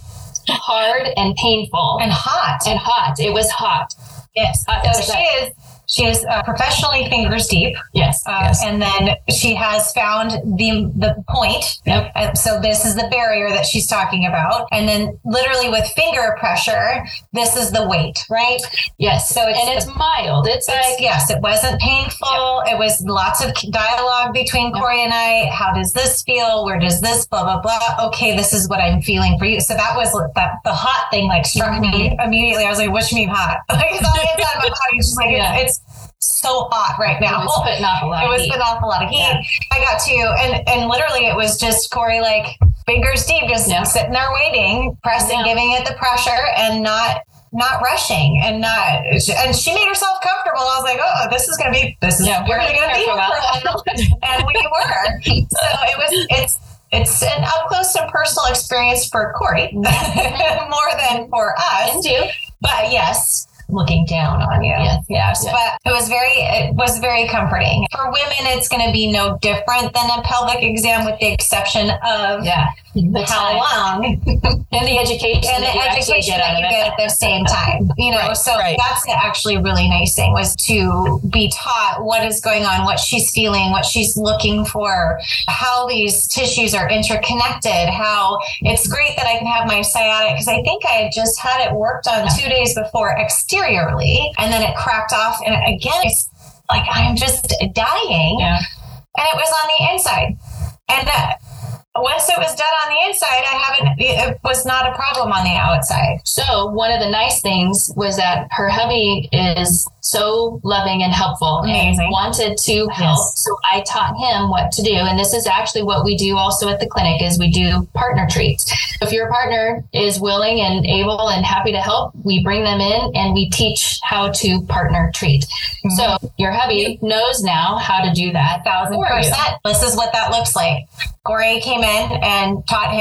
[SPEAKER 5] hard and painful
[SPEAKER 4] And hot.
[SPEAKER 5] and hot. It was hot.
[SPEAKER 4] yes.
[SPEAKER 5] Hot
[SPEAKER 4] So she is she is uh, professionally fingers deep.
[SPEAKER 5] Yes.
[SPEAKER 4] Uh,
[SPEAKER 3] Yes.
[SPEAKER 4] And then she has found the the point.
[SPEAKER 5] Yep.
[SPEAKER 4] Uh, so this is the barrier that she's talking about. And then literally with finger pressure, this is the weight, right?
[SPEAKER 5] Yes.
[SPEAKER 4] So it's
[SPEAKER 5] and it's mild. It's
[SPEAKER 4] It's-
[SPEAKER 5] like
[SPEAKER 4] yes, it wasn't painful. It was lots of dialogue between Corrie and I. How does this feel? Where does this blah blah blah? Okay, this is what I'm feeling for you. So that was that the hot thing like struck me
[SPEAKER 5] Mm-hmm.
[SPEAKER 4] immediately. I was like, "What you mean hot?" Like it's on the inside of my. It's just like
[SPEAKER 5] Yeah.
[SPEAKER 4] it's, so hot right
[SPEAKER 5] it
[SPEAKER 4] now.
[SPEAKER 5] was putting off a lot
[SPEAKER 4] It was
[SPEAKER 5] heat.
[SPEAKER 4] putting off a lot of heat.
[SPEAKER 5] Yeah.
[SPEAKER 4] I got to, and and literally, it was just Corrie like fingers deep, just
[SPEAKER 5] Yeah.
[SPEAKER 4] sitting there waiting, pressing,
[SPEAKER 5] Yeah.
[SPEAKER 4] giving it the pressure, and not not rushing and not and she made herself comfortable. I was like, oh, this is gonna be this is
[SPEAKER 5] Yeah,
[SPEAKER 4] we're gonna be
[SPEAKER 5] be
[SPEAKER 4] for a
[SPEAKER 5] careful
[SPEAKER 4] and we were. So it was it's it's an up close and personal experience for Corrie mm-hmm. more than for us.
[SPEAKER 5] And you.
[SPEAKER 4] But yes, looking down on you.
[SPEAKER 5] Yes.
[SPEAKER 4] Yes.
[SPEAKER 5] Yes.
[SPEAKER 4] But it was very it was very comforting. For women it's gonna be no different than a pelvic exam with the exception of
[SPEAKER 5] Yeah. The
[SPEAKER 4] how long
[SPEAKER 5] and the education
[SPEAKER 4] and the education that you get at the same time. You know,
[SPEAKER 3] Right,
[SPEAKER 4] so
[SPEAKER 3] right.
[SPEAKER 4] that's the actually really nice thing was to be taught what is going on, what she's feeling, what she's looking for, how these tissues are interconnected, how it's great that I can have my sciatic because I think I just had it worked on two days before and then it cracked off and again it's like I'm just dying
[SPEAKER 5] Yeah.
[SPEAKER 4] and it was on the inside. And uh, once it was done on the inside, I haven't. It was not a problem on the outside.
[SPEAKER 5] So one of the nice things was that her hubby is so loving and helpful
[SPEAKER 4] Amazing.
[SPEAKER 5] and wanted to help.
[SPEAKER 4] Yes.
[SPEAKER 5] So I taught him what to do. And this is actually what we do also at the clinic is we do partner treats. If your partner is willing and able and happy to help, we bring them in and we teach how to partner treat. Mm-hmm. So your hubby knows now how to do that.
[SPEAKER 4] Thousand percent. This is what that looks like. Corrie came in and taught him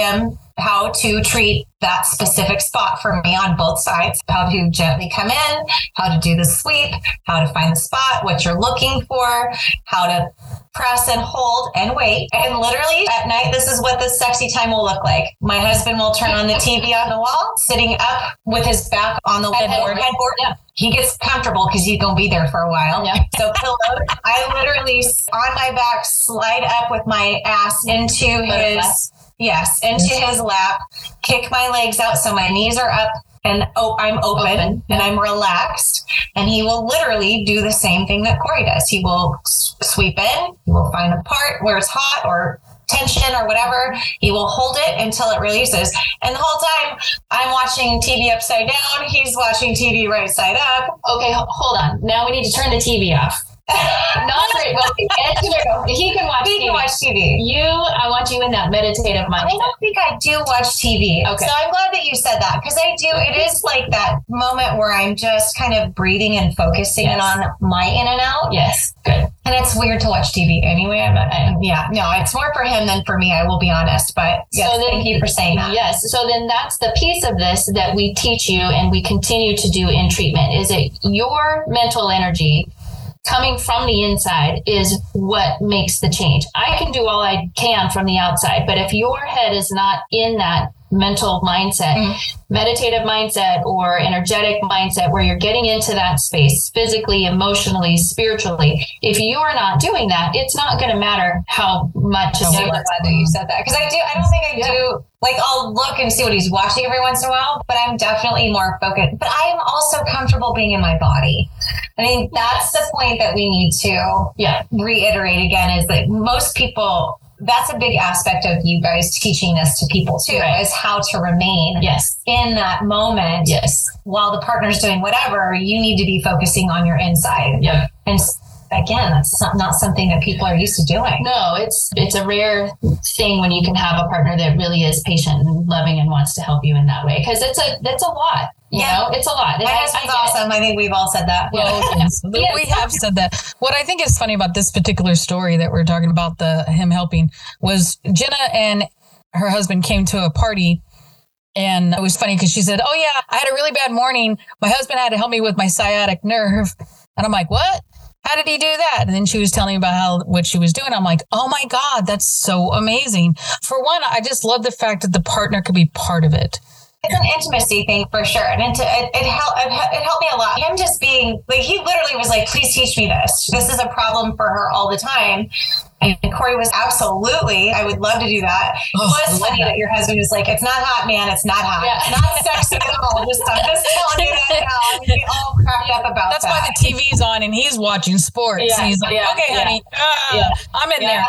[SPEAKER 4] how to treat that specific spot for me on both sides, how to gently come in, how to do the sweep, how to find the spot, what you're looking for, how to press and hold and wait. And literally at night, this is what this sexy time will look like. My husband will turn on the TV on the wall, sitting up with his back on the
[SPEAKER 5] Headboard.
[SPEAKER 4] headboard.
[SPEAKER 5] Yeah.
[SPEAKER 4] He gets comfortable because he's gonna be there for a while.
[SPEAKER 5] Yeah.
[SPEAKER 4] So pillow, I literally on my back slide up with my ass into his yes into his lap, kick my legs out so my knees are up and oh, I'm open,
[SPEAKER 5] Open.
[SPEAKER 4] and I'm relaxed. And he will literally do the same thing that Corrie does. He will sweep in. He will find a part where it's hot or tension or whatever. He will hold it until it releases. And the whole time I'm watching TV upside down. He's watching TV right side up.
[SPEAKER 5] Okay, ho- hold on. Now we need to turn the TV off. Not well, he can watch
[SPEAKER 4] He
[SPEAKER 5] TV.
[SPEAKER 4] can watch TV.
[SPEAKER 5] You, I want you in that meditative
[SPEAKER 4] mind.
[SPEAKER 5] I
[SPEAKER 4] don't think I do watch TV.
[SPEAKER 5] Okay.
[SPEAKER 4] So I'm glad that you said that because I do. It is like that moment where I'm just kind of breathing and focusing
[SPEAKER 5] Yes.
[SPEAKER 4] in on my in and out.
[SPEAKER 5] Yes, good.
[SPEAKER 4] And it's weird to watch TV anyway. I'm, yeah, no, it's more for him than for me. I will be honest. But yes,
[SPEAKER 5] So then-
[SPEAKER 4] thank you for saying that.
[SPEAKER 5] Yes. So then that's the piece of this that we teach you and we continue to do in treatment is it your mental energy coming from the inside is what makes the change. I can do all I can from the outside, but if your head is not in that mental mindset,
[SPEAKER 4] Mm.
[SPEAKER 5] meditative mindset or energetic mindset where you're getting into that space physically, emotionally, spiritually, if you are not doing that, it's not going to matter how much
[SPEAKER 4] I'm so glad that you said that because I do. I don't think I do. Like I'll look and see what he's watching every once in a while, but I'm definitely more focused. But I am also comfortable being in my body. I think that's the point that we need to
[SPEAKER 5] Yeah.
[SPEAKER 4] reiterate again is that most people that's a big aspect of you guys teaching this to people too
[SPEAKER 5] Right.
[SPEAKER 4] is how to remain
[SPEAKER 5] Yes.
[SPEAKER 4] in that moment
[SPEAKER 5] Yes.
[SPEAKER 4] while the partner's doing whatever you need to be focusing on your inside
[SPEAKER 5] Yep.
[SPEAKER 4] and again that's not, not something that people are used to doing
[SPEAKER 5] No, it's it's a rare thing when you can have a partner that really is patient and loving and wants to help you in that way because it's a that's a lot. You
[SPEAKER 4] Yeah.
[SPEAKER 5] know, it's a lot. And
[SPEAKER 4] my husband's awesome i think we've all said that
[SPEAKER 3] Well, we have said that. What I think is funny about this particular story that we're talking about, the him helping, was Jenna and her husband came to a party. And it was funny because she said, Oh, yeah, I had a really bad morning. My husband had to help me with my sciatic nerve. And I'm like, What? How did he do that? And then she was telling me about how what she was doing. I'm like, oh my God, that's so amazing. For one, I just love the fact that the partner could be part of it.
[SPEAKER 4] it's an intimacy thing for sure and it, it, it, helped, it, helped me a lot him just being like he literally was like please teach me this this is a problem for her all the time and Corrie was absolutely, I would love to do that. Oh, it
[SPEAKER 3] Oh, I
[SPEAKER 4] was funny that. your husband was like, it's not hot, man. It's not hot.
[SPEAKER 5] Yeah.
[SPEAKER 4] It's not sexy at all. Just, I'm just telling you that now. We all cracked up about
[SPEAKER 3] That's
[SPEAKER 4] that.
[SPEAKER 3] why the TV's on and he's watching sports.
[SPEAKER 5] Yeah,
[SPEAKER 3] he's like,
[SPEAKER 5] yeah,
[SPEAKER 3] okay, honey, uh,
[SPEAKER 5] Yeah.
[SPEAKER 3] I'm in there.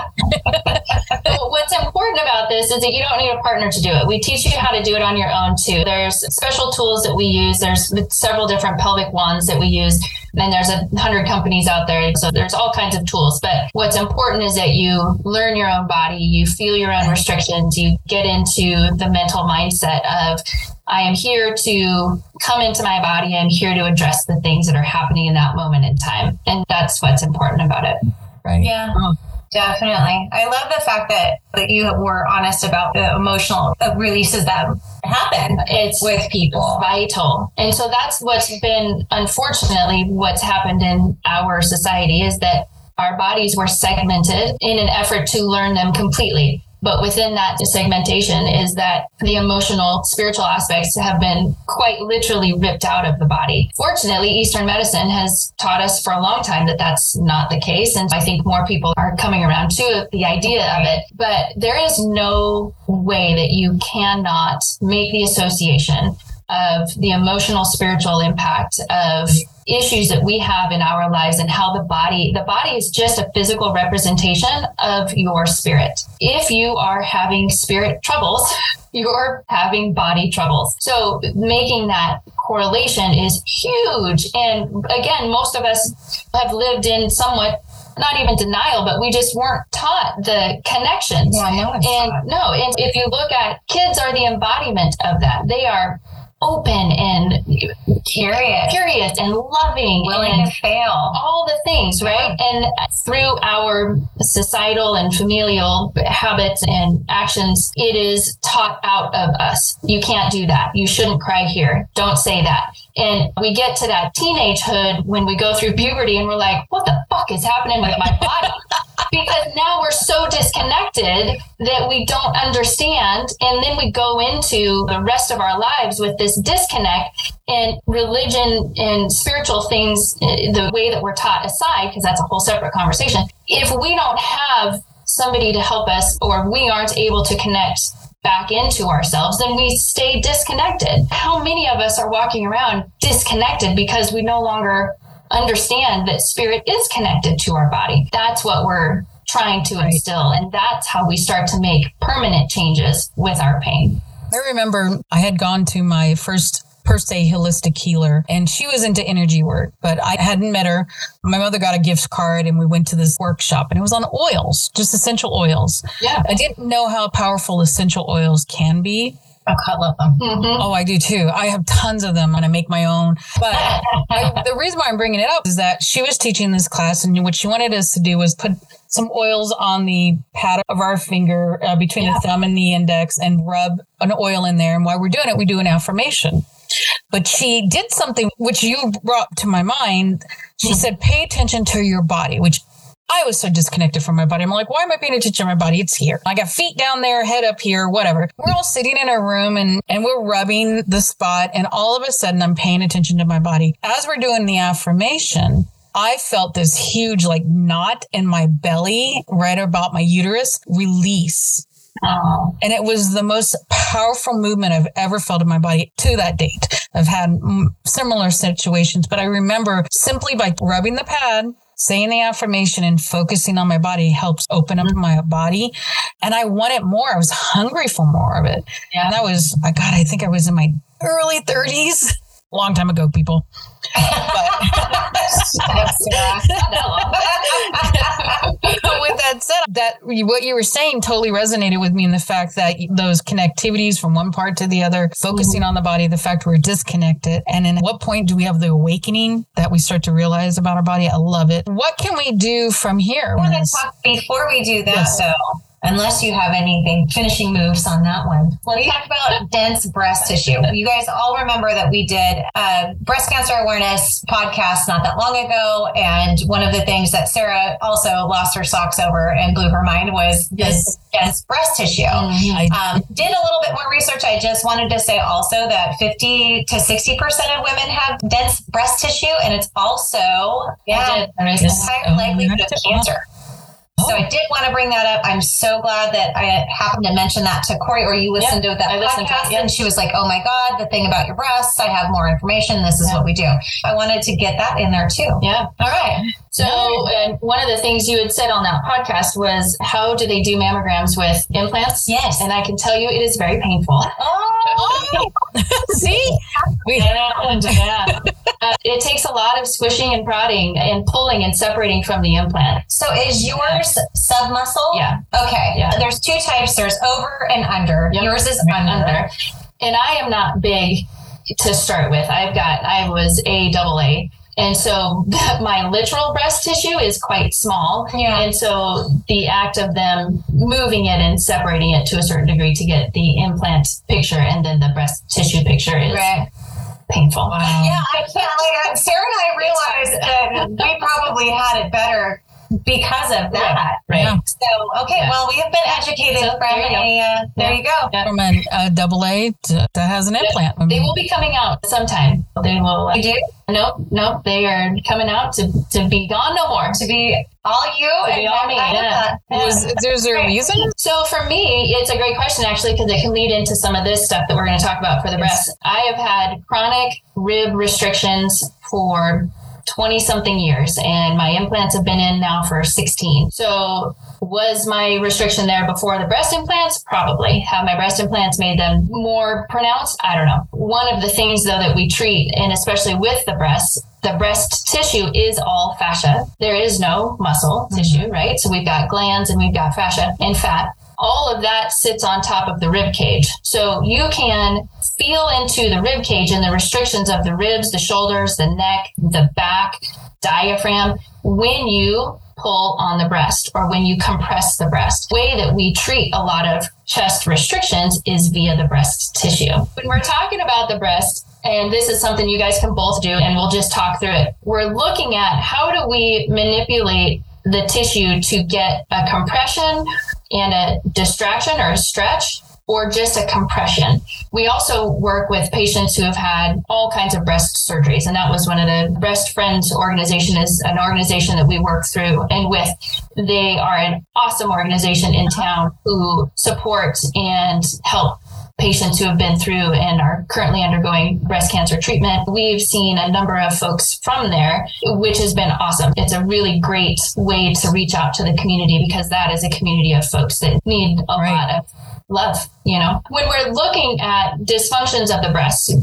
[SPEAKER 5] So what's important about this is that you don't need a partner to do it. We teach you how to do it on your own too. There's special tools that we use. There's several different pelvic wands that we use And there's a hundred companies out there. So there's all kinds of tools. But what's important is that you learn your own body, you feel your own restrictions, you get into the mental mindset of, I am here to come into my body. I'm here to address the things that are happening in that moment in time. And that's what's important about it.
[SPEAKER 3] Right.
[SPEAKER 4] Yeah. Oh. Definitely. I love the fact that, that you were honest about the emotional uh, releases that happen
[SPEAKER 5] It's
[SPEAKER 4] with people.
[SPEAKER 5] vital. And so that's what's been, unfortunately, what's happened in our society is that our bodies were segmented in an effort to learn them completely. But within that segmentation is that the emotional, spiritual aspects have been quite literally ripped out of the body. Fortunately, Eastern medicine has taught us for a long time that that's not the case. And I think more people are coming around to the idea of it. But there is no way that you cannot make the association of the emotional spiritual impact of issues that we have in our lives and how the body the body is just a physical representation of your spirit. If you are having spirit troubles you're having body troubles. So making that correlation is huge. And again most of us have lived in somewhat not even denial but we just weren't taught the connections.
[SPEAKER 4] Yeah, no
[SPEAKER 5] and no and if you look at kids are the embodiment of that. They are open and
[SPEAKER 4] Curious.
[SPEAKER 5] curious and loving
[SPEAKER 4] Willing
[SPEAKER 5] and
[SPEAKER 4] to fail.
[SPEAKER 5] all the things, right? And through our societal and familial habits and actions, it is taught out of us. You can't do that. You shouldn't cry here. Don't say that. And we get to that teenagehood when we go through puberty and we're like, what the fuck is happening with my body? because now we're so disconnected that we don't understand. And then we go into the rest of our lives with this disconnect and religion and spiritual things, eh, the way that we're taught aside, because that's a whole separate conversation. If we don't have somebody to help us or we aren't able to connect back into ourselves, then we stay disconnected. How many of us are walking around disconnected because we no longer understand that spirit is connected to our body? That's what we're trying to instill. And that's how we start to make permanent changes with our pain.
[SPEAKER 3] I remember I had gone to my first per se holistic healer and she was into energy work, but I hadn't met her. My mother got a gift card and we went to this workshop and it was on oils, just essential oils.
[SPEAKER 5] Yeah.
[SPEAKER 3] I didn't know how powerful essential oils can be.
[SPEAKER 4] Oh, I love them.
[SPEAKER 5] Mm-hmm.
[SPEAKER 3] Oh, I do too. I have tons of them and I make my own. But I, the reason why I'm bringing it up is that she was teaching this class and what she wanted us to do was put some oils on the pad of our finger uh, between the thumb and the index and rub an oil in there. And while we're doing it, we do an affirmation. But she did something which you brought to my mind. She said, pay attention to your body, which I was so disconnected from my body. I'm like, why am I paying attention to my body? It's here. I got feet down there, head up here, whatever. We're all sitting in a room and, and we're rubbing the spot. And all of a sudden, I'm paying attention to my body. As we're doing the affirmation, I felt this huge like knot in my belly, right about my uterus, release. And it was the most powerful movement I've ever felt in my body to that date. I've had similar situations, but I remember simply by rubbing the pad, saying the affirmation and focusing on my body helps open up my body. And I wanted more. I was hungry for more of it.
[SPEAKER 5] Yeah.
[SPEAKER 3] And that was, I God, I think I was in my early 30s. Long time ago, people.
[SPEAKER 4] That's Sarah.
[SPEAKER 5] not that long.
[SPEAKER 3] with that said, that what you were saying totally resonated with me in the fact that those connectivities from one part to the other, focusing on the body, the fact we're disconnected, and at what point do we have the awakening that we start to realize about our body? I love it. What can we do from here?
[SPEAKER 4] I want to talk before we do that
[SPEAKER 3] Yes.
[SPEAKER 4] though. Unless you have anything finishing moves on that one. Let's talk about dense breast tissue. You guys all remember that we did a breast cancer awareness podcast not that long ago. And one of the things that Sarah also lost her socks over and blew her mind was this dense breast tissue.
[SPEAKER 3] I,
[SPEAKER 4] Um, did a little bit more research. I just wanted to say also that 50 to 60% of women have dense breast tissue, and it's also yeah,
[SPEAKER 5] I did. There is
[SPEAKER 3] Yes.
[SPEAKER 4] higher likelihood of
[SPEAKER 3] that's-
[SPEAKER 4] So I oh. did want to bring that up. I'm so glad that I happened to mention that to Corrie, or you listened to that
[SPEAKER 5] I listened to it,
[SPEAKER 4] podcast, and she was like, "Oh my God, the thing about your breasts! I have more information. This is
[SPEAKER 5] Yeah.
[SPEAKER 4] what we do." I wanted to get that in there too.
[SPEAKER 5] Yeah.
[SPEAKER 4] All right.
[SPEAKER 5] So, and one of the things you had said on that podcast was, how do they do mammograms with implants?
[SPEAKER 4] Yes.
[SPEAKER 5] And I can tell you it is very painful.
[SPEAKER 4] Oh,
[SPEAKER 3] see, we
[SPEAKER 5] And, yeah. Uh, it it takes a lot of squishing and prodding and pulling and separating from the implant.
[SPEAKER 4] So is yours submuscle?
[SPEAKER 5] Yeah.
[SPEAKER 4] Okay.
[SPEAKER 5] Yeah.
[SPEAKER 4] There's two types. There's over and under.
[SPEAKER 5] Yep.
[SPEAKER 4] Yours is under.
[SPEAKER 5] under. And I am not big to start with. I've got, I was a double A. And so my literal breast tissue is quite small.
[SPEAKER 4] Yeah.
[SPEAKER 5] And so the act of them moving it and separating it to a certain degree to get the implant picture and then the breast tissue picture is
[SPEAKER 4] Right.
[SPEAKER 5] painful.
[SPEAKER 4] Yeah, I can't. Like uh, Sarah and I realized that we probably had it better because of that.
[SPEAKER 5] Right.
[SPEAKER 3] Yeah.
[SPEAKER 4] So okay,
[SPEAKER 5] Yeah.
[SPEAKER 4] well we have been educated
[SPEAKER 5] So,
[SPEAKER 4] from a. Uh, there you go.
[SPEAKER 3] From a, a double A to, that has an implant.
[SPEAKER 5] They will be coming out sometime. They will.
[SPEAKER 4] You do
[SPEAKER 5] Nope, nope. They are coming out to, to be gone no more.
[SPEAKER 4] to be all you
[SPEAKER 5] To
[SPEAKER 4] and
[SPEAKER 5] all me,
[SPEAKER 4] I love
[SPEAKER 5] yeah.
[SPEAKER 3] Was, is there a reason?
[SPEAKER 5] So for me, it's a great question actually because it can lead into some of this stuff that we're going to talk about for the breast. I have had chronic rib restrictions for 20 something years and my implants have been in now for 16. So was my restriction there before the breast implants? Probably. Have my breast implants made them more pronounced? I don't know. One of the things though that we treat and especially with the breast the breast tissue is all fascia. There is no muscle tissue, mm-hmm. right? So we've got glands and we've got fascia and fat all of that sits on top of the rib cage. So you can feel into the rib cage and the restrictions of the ribs, the shoulders, the neck, the back, diaphragm when you pull on the breast or when you compress the breast. way that we treat a lot of chest restrictions is via the breast tissue. When we're talking about the breast, and this is something you guys can both do and we'll just talk through it. We're looking at how do we manipulate the tissue to get a compression and a distraction or a stretch or just a compression. We also work with patients who have had all kinds of breast surgeries. And that was one of the Breast Friends organization is an organization that we work through and with. They are an awesome organization in town who support and help patients who have been through and are currently undergoing breast cancer treatment. We've seen a number of folks from there, which has been awesome. It's a really great way to reach out to the community because that is a community of folks that need a
[SPEAKER 3] Right.
[SPEAKER 5] lot of love, you know. When we're looking at dysfunctions of the breast,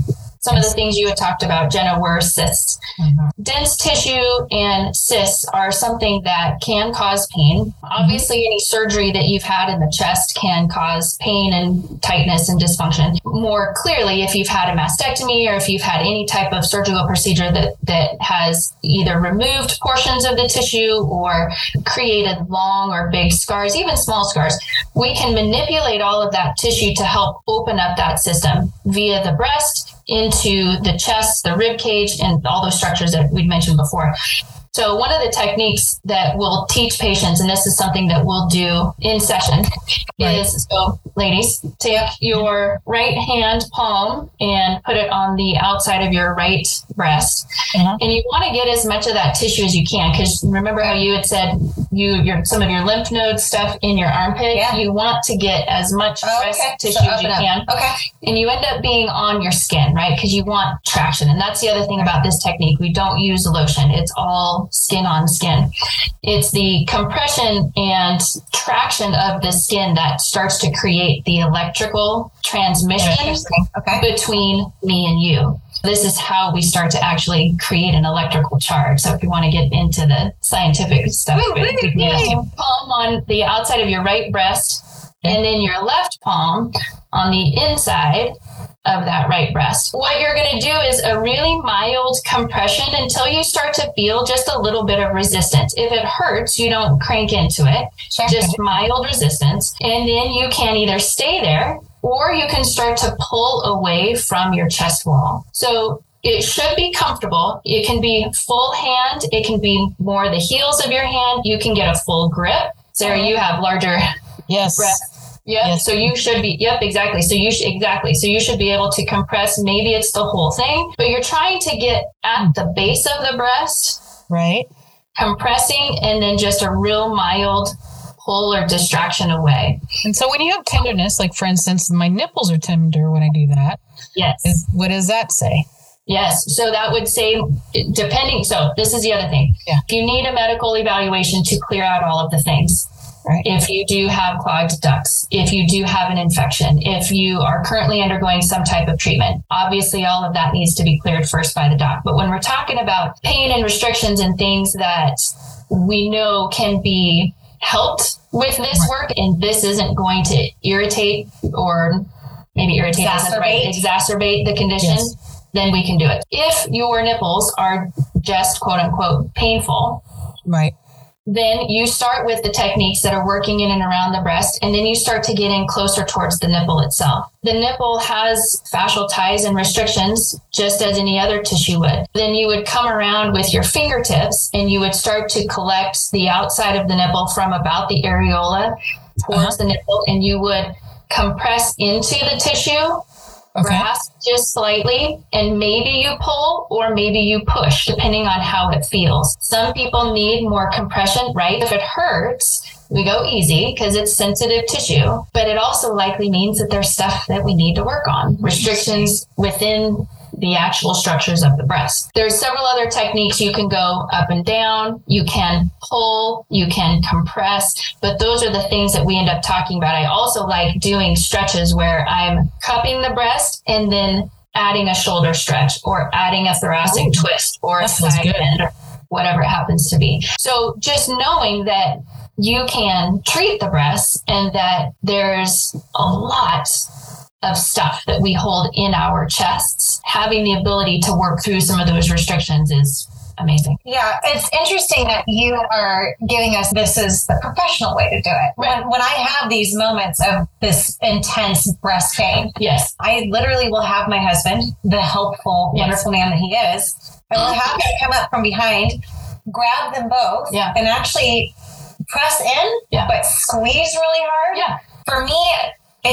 [SPEAKER 5] some of the things you had talked about, Jenna, were cysts. Mm-hmm. Dense tissue and cysts are something that can cause pain. Obviously, any surgery that you've had in the chest can cause pain and tightness and dysfunction. More clearly, if you've had a mastectomy or if you've had any type of surgical procedure that, that has either removed portions of the tissue or created long or big scars, even small scars, we can manipulate all of that tissue to help open up that system via the breast into the chest, the rib cage, and all those structures that we'd mentioned before. So, one of the techniques that we'll teach patients, and this is something that we'll do in session, is so, ladies, take your right hand palm and put it on the outside of your right breast.
[SPEAKER 3] Uh-huh.
[SPEAKER 5] And you want to get as much of that tissue as you can, because remember how you had said you your some of your lymph node stuff in your armpit.
[SPEAKER 4] Yeah.
[SPEAKER 5] You want to get as much
[SPEAKER 4] Oh,
[SPEAKER 5] breast tissue
[SPEAKER 4] So
[SPEAKER 5] as you can
[SPEAKER 4] Okay.
[SPEAKER 5] and you end up being on your skin, right? Because you want traction. And that's the other thing about this technique. We don't use lotion, it's all skin on skin. It's the compression and traction of the skin that starts to create the electrical transmission
[SPEAKER 4] Okay.
[SPEAKER 5] between me and you. This is how we start to actually create an electrical charge. So if you want to get into the scientific stuff,
[SPEAKER 4] Woo,
[SPEAKER 5] we can do that.
[SPEAKER 4] woo.
[SPEAKER 5] You palm on the outside of your right breast and then your left palm on the inside of that right breast. What you're going to do is a really mild compression until you start to feel just a little bit of resistance. If it hurts, you don't crank into it,
[SPEAKER 4] Sure.
[SPEAKER 5] just mild resistance. And then you can either stay there or you can start to pull away from your chest wall. So it should be comfortable. It can be full hand, it can be more the heels of your hand. You can get a full grip. Sarah, you have larger
[SPEAKER 3] Yes.
[SPEAKER 5] breasts. Yep.
[SPEAKER 3] Yes.
[SPEAKER 5] So you should be. Yep. Exactly. So you should exactly. So you should be able to compress. Maybe it's the whole thing, but you're trying to get at the base of the breast,
[SPEAKER 3] Right.
[SPEAKER 5] compressing, and then just a real mild pull or distraction away.
[SPEAKER 3] And so when you have tenderness, like for instance, my nipples are tender when I do that.
[SPEAKER 5] Yes.
[SPEAKER 3] Is what does that say?
[SPEAKER 5] Yes. So that would say, depending. So this is the other thing.
[SPEAKER 3] Yeah.
[SPEAKER 5] If you need a medical evaluation to clear out all of the things,
[SPEAKER 3] Right.
[SPEAKER 5] if you do have clogged ducts, if you do have an infection, if you are currently undergoing some type of treatment. Obviously, all of that needs to be cleared first by the doc. But when we're talking about pain and restrictions and things that we know can be helped with this
[SPEAKER 3] Right.
[SPEAKER 5] work, and this isn't going to irritate or maybe irritate isn't the right, exacerbate the condition,
[SPEAKER 3] Yes.
[SPEAKER 5] then we can do it. If your nipples are just quote unquote painful,
[SPEAKER 3] Right.
[SPEAKER 5] Then you start with the techniques that are working in and around the breast, and then you start to get in closer towards the nipple itself. The nipple has fascial ties and restrictions, just as any other tissue would. Then you would come around with your fingertips and you would start to collect the outside of the nipple from about the areola towards uh-huh. the nipple, and you would compress into the tissue
[SPEAKER 3] Okay.
[SPEAKER 5] grasp just slightly and maybe you pull or maybe you push depending on how it feels. Some people need more compression right? If it hurts we go easy because it's sensitive tissue but it also likely means that there's stuff that we need to work on. Restrictions within the actual structures of the breast. There's several other techniques you can go up and down, you can pull, you can compress, but those are the things that we end up talking about. I also like doing stretches where I'm cupping the breast and then adding a shoulder stretch or adding a thoracic twist or a side bend or whatever it happens to be. So just knowing that you can treat the breast and that there's a lot of stuff that we hold in our chests, having the ability to work through some of those restrictions is amazing.
[SPEAKER 4] Yeah, it's interesting that you are giving us this is the professional way to do it. When, when I have these moments of this intense breast pain,
[SPEAKER 5] Yes.
[SPEAKER 4] I literally will have my husband, the helpful,
[SPEAKER 5] Yes.
[SPEAKER 4] wonderful man that he is, I will have him come up from behind, grab them both,
[SPEAKER 5] Yeah.
[SPEAKER 4] and actually press in,
[SPEAKER 5] Yeah.
[SPEAKER 4] but squeeze really hard.
[SPEAKER 5] Yeah.
[SPEAKER 4] For me,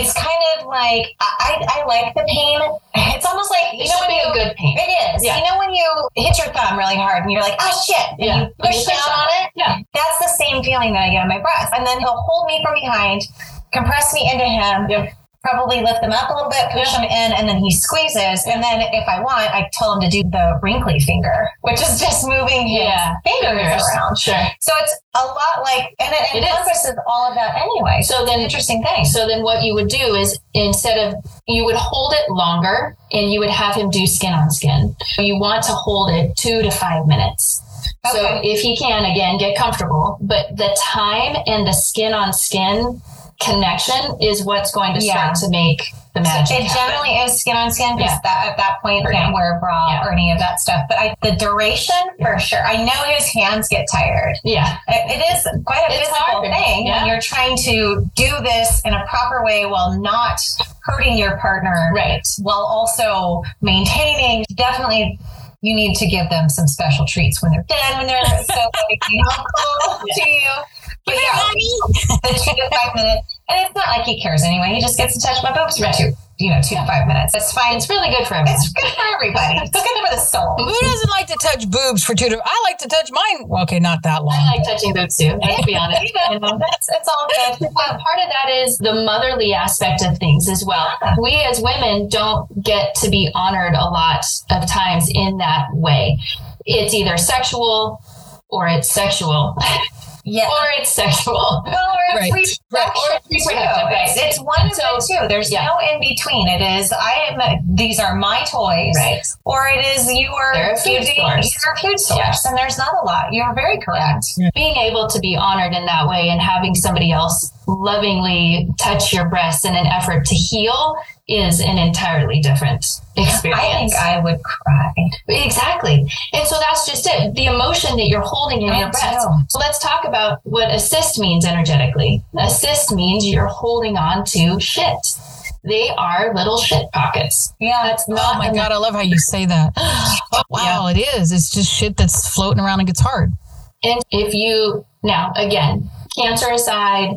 [SPEAKER 4] it's kind of like I, I, like the pain. It's almost like you
[SPEAKER 5] It
[SPEAKER 4] know when
[SPEAKER 5] be
[SPEAKER 4] you
[SPEAKER 5] a good pain.
[SPEAKER 4] it is.
[SPEAKER 5] Yeah.
[SPEAKER 4] You know when you hit your thumb really hard and you're like, oh shit, and
[SPEAKER 5] Yeah.
[SPEAKER 4] you push
[SPEAKER 5] you push
[SPEAKER 4] down on it.
[SPEAKER 5] Yeah.
[SPEAKER 4] That's the same feeling that I get on my breast. And then he'll hold me from behind, compress me into him,
[SPEAKER 5] Yep.
[SPEAKER 4] Probably lift them up a little bit, push them in, and then he squeezes. And then if I want, I tell him to do the wrinkly finger, which is just moving his
[SPEAKER 5] Yeah.
[SPEAKER 4] fingers
[SPEAKER 5] Fingers.
[SPEAKER 4] around.
[SPEAKER 5] Sure.
[SPEAKER 4] So it's a lot like, and it,
[SPEAKER 5] It is.
[SPEAKER 4] encompasses all of that anyway. So
[SPEAKER 5] then
[SPEAKER 4] interesting thing.
[SPEAKER 5] So then what you would do is instead of you would hold it longer and you would have him do skin on skin. You want to hold it 2 to 5 minutes.
[SPEAKER 4] Okay.
[SPEAKER 5] So if he can again get comfortable, but the time and the skin on skin connection is what's going to start to make the magic.
[SPEAKER 4] It
[SPEAKER 5] happen.
[SPEAKER 4] generally is skin on skin because
[SPEAKER 5] Yeah.
[SPEAKER 4] that at that point can't wear a bra
[SPEAKER 5] Yeah.
[SPEAKER 4] or any of that stuff. But I, the duration for sure. I know his hands get tired.
[SPEAKER 5] yeah.
[SPEAKER 4] It, it is quite a
[SPEAKER 5] It's
[SPEAKER 4] physical
[SPEAKER 5] hard.
[SPEAKER 4] thing
[SPEAKER 5] Yeah.
[SPEAKER 4] when you're trying to do this in a proper way while not hurting your partner,
[SPEAKER 5] Right.
[SPEAKER 4] while also maintaining. Definitely, you need to give them some special treats when they're done. When they're so like, helpful to you. But yeah, the two to five minutes. And it's not like he cares anyway. He just gets to touch my boobs for two, you know, two to five minutes. That's fine.
[SPEAKER 5] It's really good for him.
[SPEAKER 4] It's good for everybody. It's good for the soul.
[SPEAKER 3] Who doesn't like to touch boobs for two to? I like to touch mine. Well, okay, not that long.
[SPEAKER 5] I like touching boobs too. I have to be honest.
[SPEAKER 4] You know, that's, it's all good.
[SPEAKER 5] But part of that is the motherly aspect of things as well. We as women don't get to be honored a lot of times in that way. It's either sexual or it's sexual
[SPEAKER 4] Yeah.
[SPEAKER 5] or it's sexual.
[SPEAKER 4] Well, or
[SPEAKER 3] Right.
[SPEAKER 4] it's
[SPEAKER 5] Right, or it's reproductive.
[SPEAKER 4] It's, it's one of
[SPEAKER 5] So-
[SPEAKER 4] the two. There's
[SPEAKER 5] yeah.
[SPEAKER 4] no in between. It is I am. These are my toys,
[SPEAKER 5] Right.
[SPEAKER 4] or it is you are
[SPEAKER 5] They're a food
[SPEAKER 4] feeding-
[SPEAKER 5] source.
[SPEAKER 4] You're food source,
[SPEAKER 5] Yeah.
[SPEAKER 4] and there's not a lot. You're very correct.
[SPEAKER 5] Being able to be honored in that way and having somebody else lovingly touch your breast in an effort to heal is an entirely different experience.
[SPEAKER 4] I think I would cry.
[SPEAKER 5] Exactly. And so that's just it. The emotion that you're holding in
[SPEAKER 4] Me
[SPEAKER 5] your breast.
[SPEAKER 4] too.
[SPEAKER 5] So let's talk about what assist means energetically. Assist means you're holding on to shit. They are little shit pockets.
[SPEAKER 4] Yeah,
[SPEAKER 5] That's
[SPEAKER 3] oh
[SPEAKER 5] not.
[SPEAKER 3] Oh
[SPEAKER 5] my
[SPEAKER 3] god, I love how you say that. wow, it is. It's just shit that's floating around and gets hard.
[SPEAKER 5] And if you now again, cancer aside,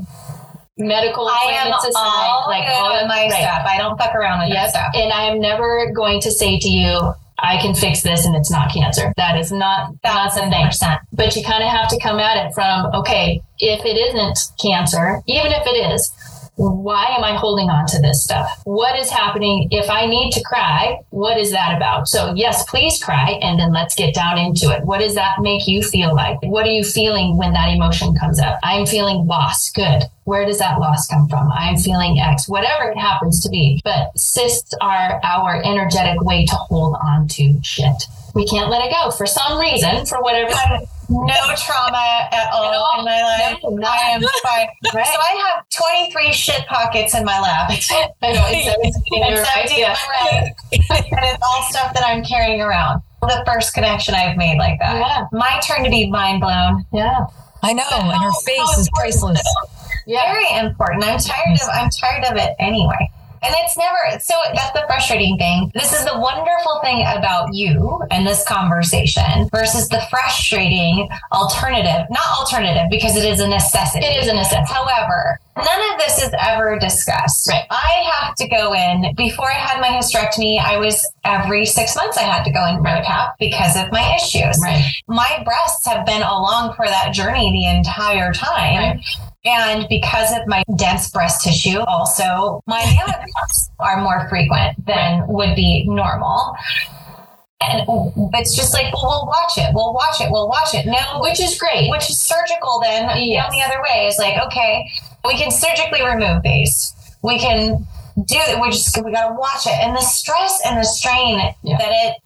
[SPEAKER 5] medical
[SPEAKER 4] I am
[SPEAKER 5] appointments aside,
[SPEAKER 4] all
[SPEAKER 5] like all of
[SPEAKER 4] my
[SPEAKER 5] right.
[SPEAKER 4] stuff. I don't fuck around with that stuff.
[SPEAKER 5] And I am never going to say to you, I can fix this and it's not cancer. That is not the
[SPEAKER 4] Thousand
[SPEAKER 5] thing.
[SPEAKER 4] percent.
[SPEAKER 5] but you kind of have to come at it from okay if it isn't cancer even if it is why am I holding on to this stuff? What is happening? If I need to cry, what is that about? So, yes, please cry. And then let's get down into it. What does that make you feel like? What are you feeling when that emotion comes up? I'm feeling lost. Good. Where does that loss come from? I'm feeling X, whatever it happens to be. But cysts are our energetic way to hold on to shit. We can't let it go for some reason, for whatever
[SPEAKER 4] no trauma at all,
[SPEAKER 5] At all.
[SPEAKER 4] in my life.
[SPEAKER 5] No,
[SPEAKER 4] I am fine.
[SPEAKER 5] Right.
[SPEAKER 4] So I have 23 shit pockets in my lap.
[SPEAKER 5] I it's 17 in
[SPEAKER 4] and
[SPEAKER 5] right, yeah.
[SPEAKER 4] my right. and it's all stuff that I'm carrying around. The first connection I've made like that.
[SPEAKER 5] Yeah.
[SPEAKER 4] My turn to be mind blown.
[SPEAKER 5] Yeah.
[SPEAKER 3] I know, and her face is priceless.
[SPEAKER 5] Yeah.
[SPEAKER 4] Very important. I'm tired of I'm tired of it anyway. And it's never so that's the frustrating thing. This is the wonderful thing about you and this conversation versus the frustrating alternative. Not alternative because it is a necessity.
[SPEAKER 5] It is a necessity.
[SPEAKER 4] However, none of this is ever discussed.
[SPEAKER 5] Right.
[SPEAKER 4] I have to go in before I had my hysterectomy, I was every six months I had to go in ROTAP because of my issues.
[SPEAKER 5] Right.
[SPEAKER 4] My breasts have been along for that journey the entire time.
[SPEAKER 5] Right.
[SPEAKER 4] And because of my dense breast tissue, also my mammograms are more frequent than would be normal. And it's just like, well, we'll watch it. We'll watch it. We'll watch it. No,
[SPEAKER 5] Which is great.
[SPEAKER 4] which is surgical then
[SPEAKER 5] Yes.
[SPEAKER 4] the other way is like okay we can surgically remove these we can do it we just we gotta watch it and the stress and the strain
[SPEAKER 5] Yeah.
[SPEAKER 4] that it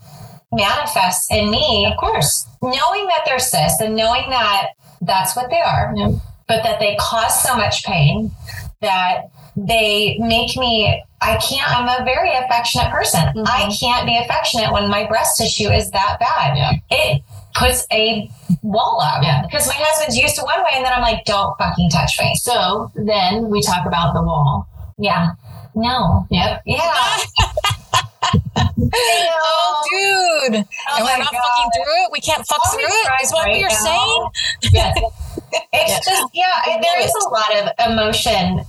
[SPEAKER 4] manifests in me
[SPEAKER 5] Of course.
[SPEAKER 4] knowing that they're cysts and knowing that that's what they are
[SPEAKER 5] Yeah.
[SPEAKER 4] But that they cause so much pain that they make me I can't I'm a very affectionate person.
[SPEAKER 5] Mhm.
[SPEAKER 4] I can't be affectionate when my breast tissue is that bad.
[SPEAKER 5] Yeah.
[SPEAKER 4] It puts a wall up.
[SPEAKER 5] Yeah.
[SPEAKER 4] Because my husband's used to one way and then I'm like, don't fucking touch me.
[SPEAKER 5] So then we talk about the wall.
[SPEAKER 4] Yeah. No.
[SPEAKER 5] Yep.
[SPEAKER 4] Yeah.
[SPEAKER 3] Oh, dude. and we're not
[SPEAKER 4] God.
[SPEAKER 3] fucking through it. We can't fuck through it. Is what
[SPEAKER 4] right
[SPEAKER 3] you're
[SPEAKER 4] now.
[SPEAKER 3] saying?
[SPEAKER 5] Yes.
[SPEAKER 4] It's
[SPEAKER 5] Yeah.
[SPEAKER 4] just yeah, there is a lot of emotion.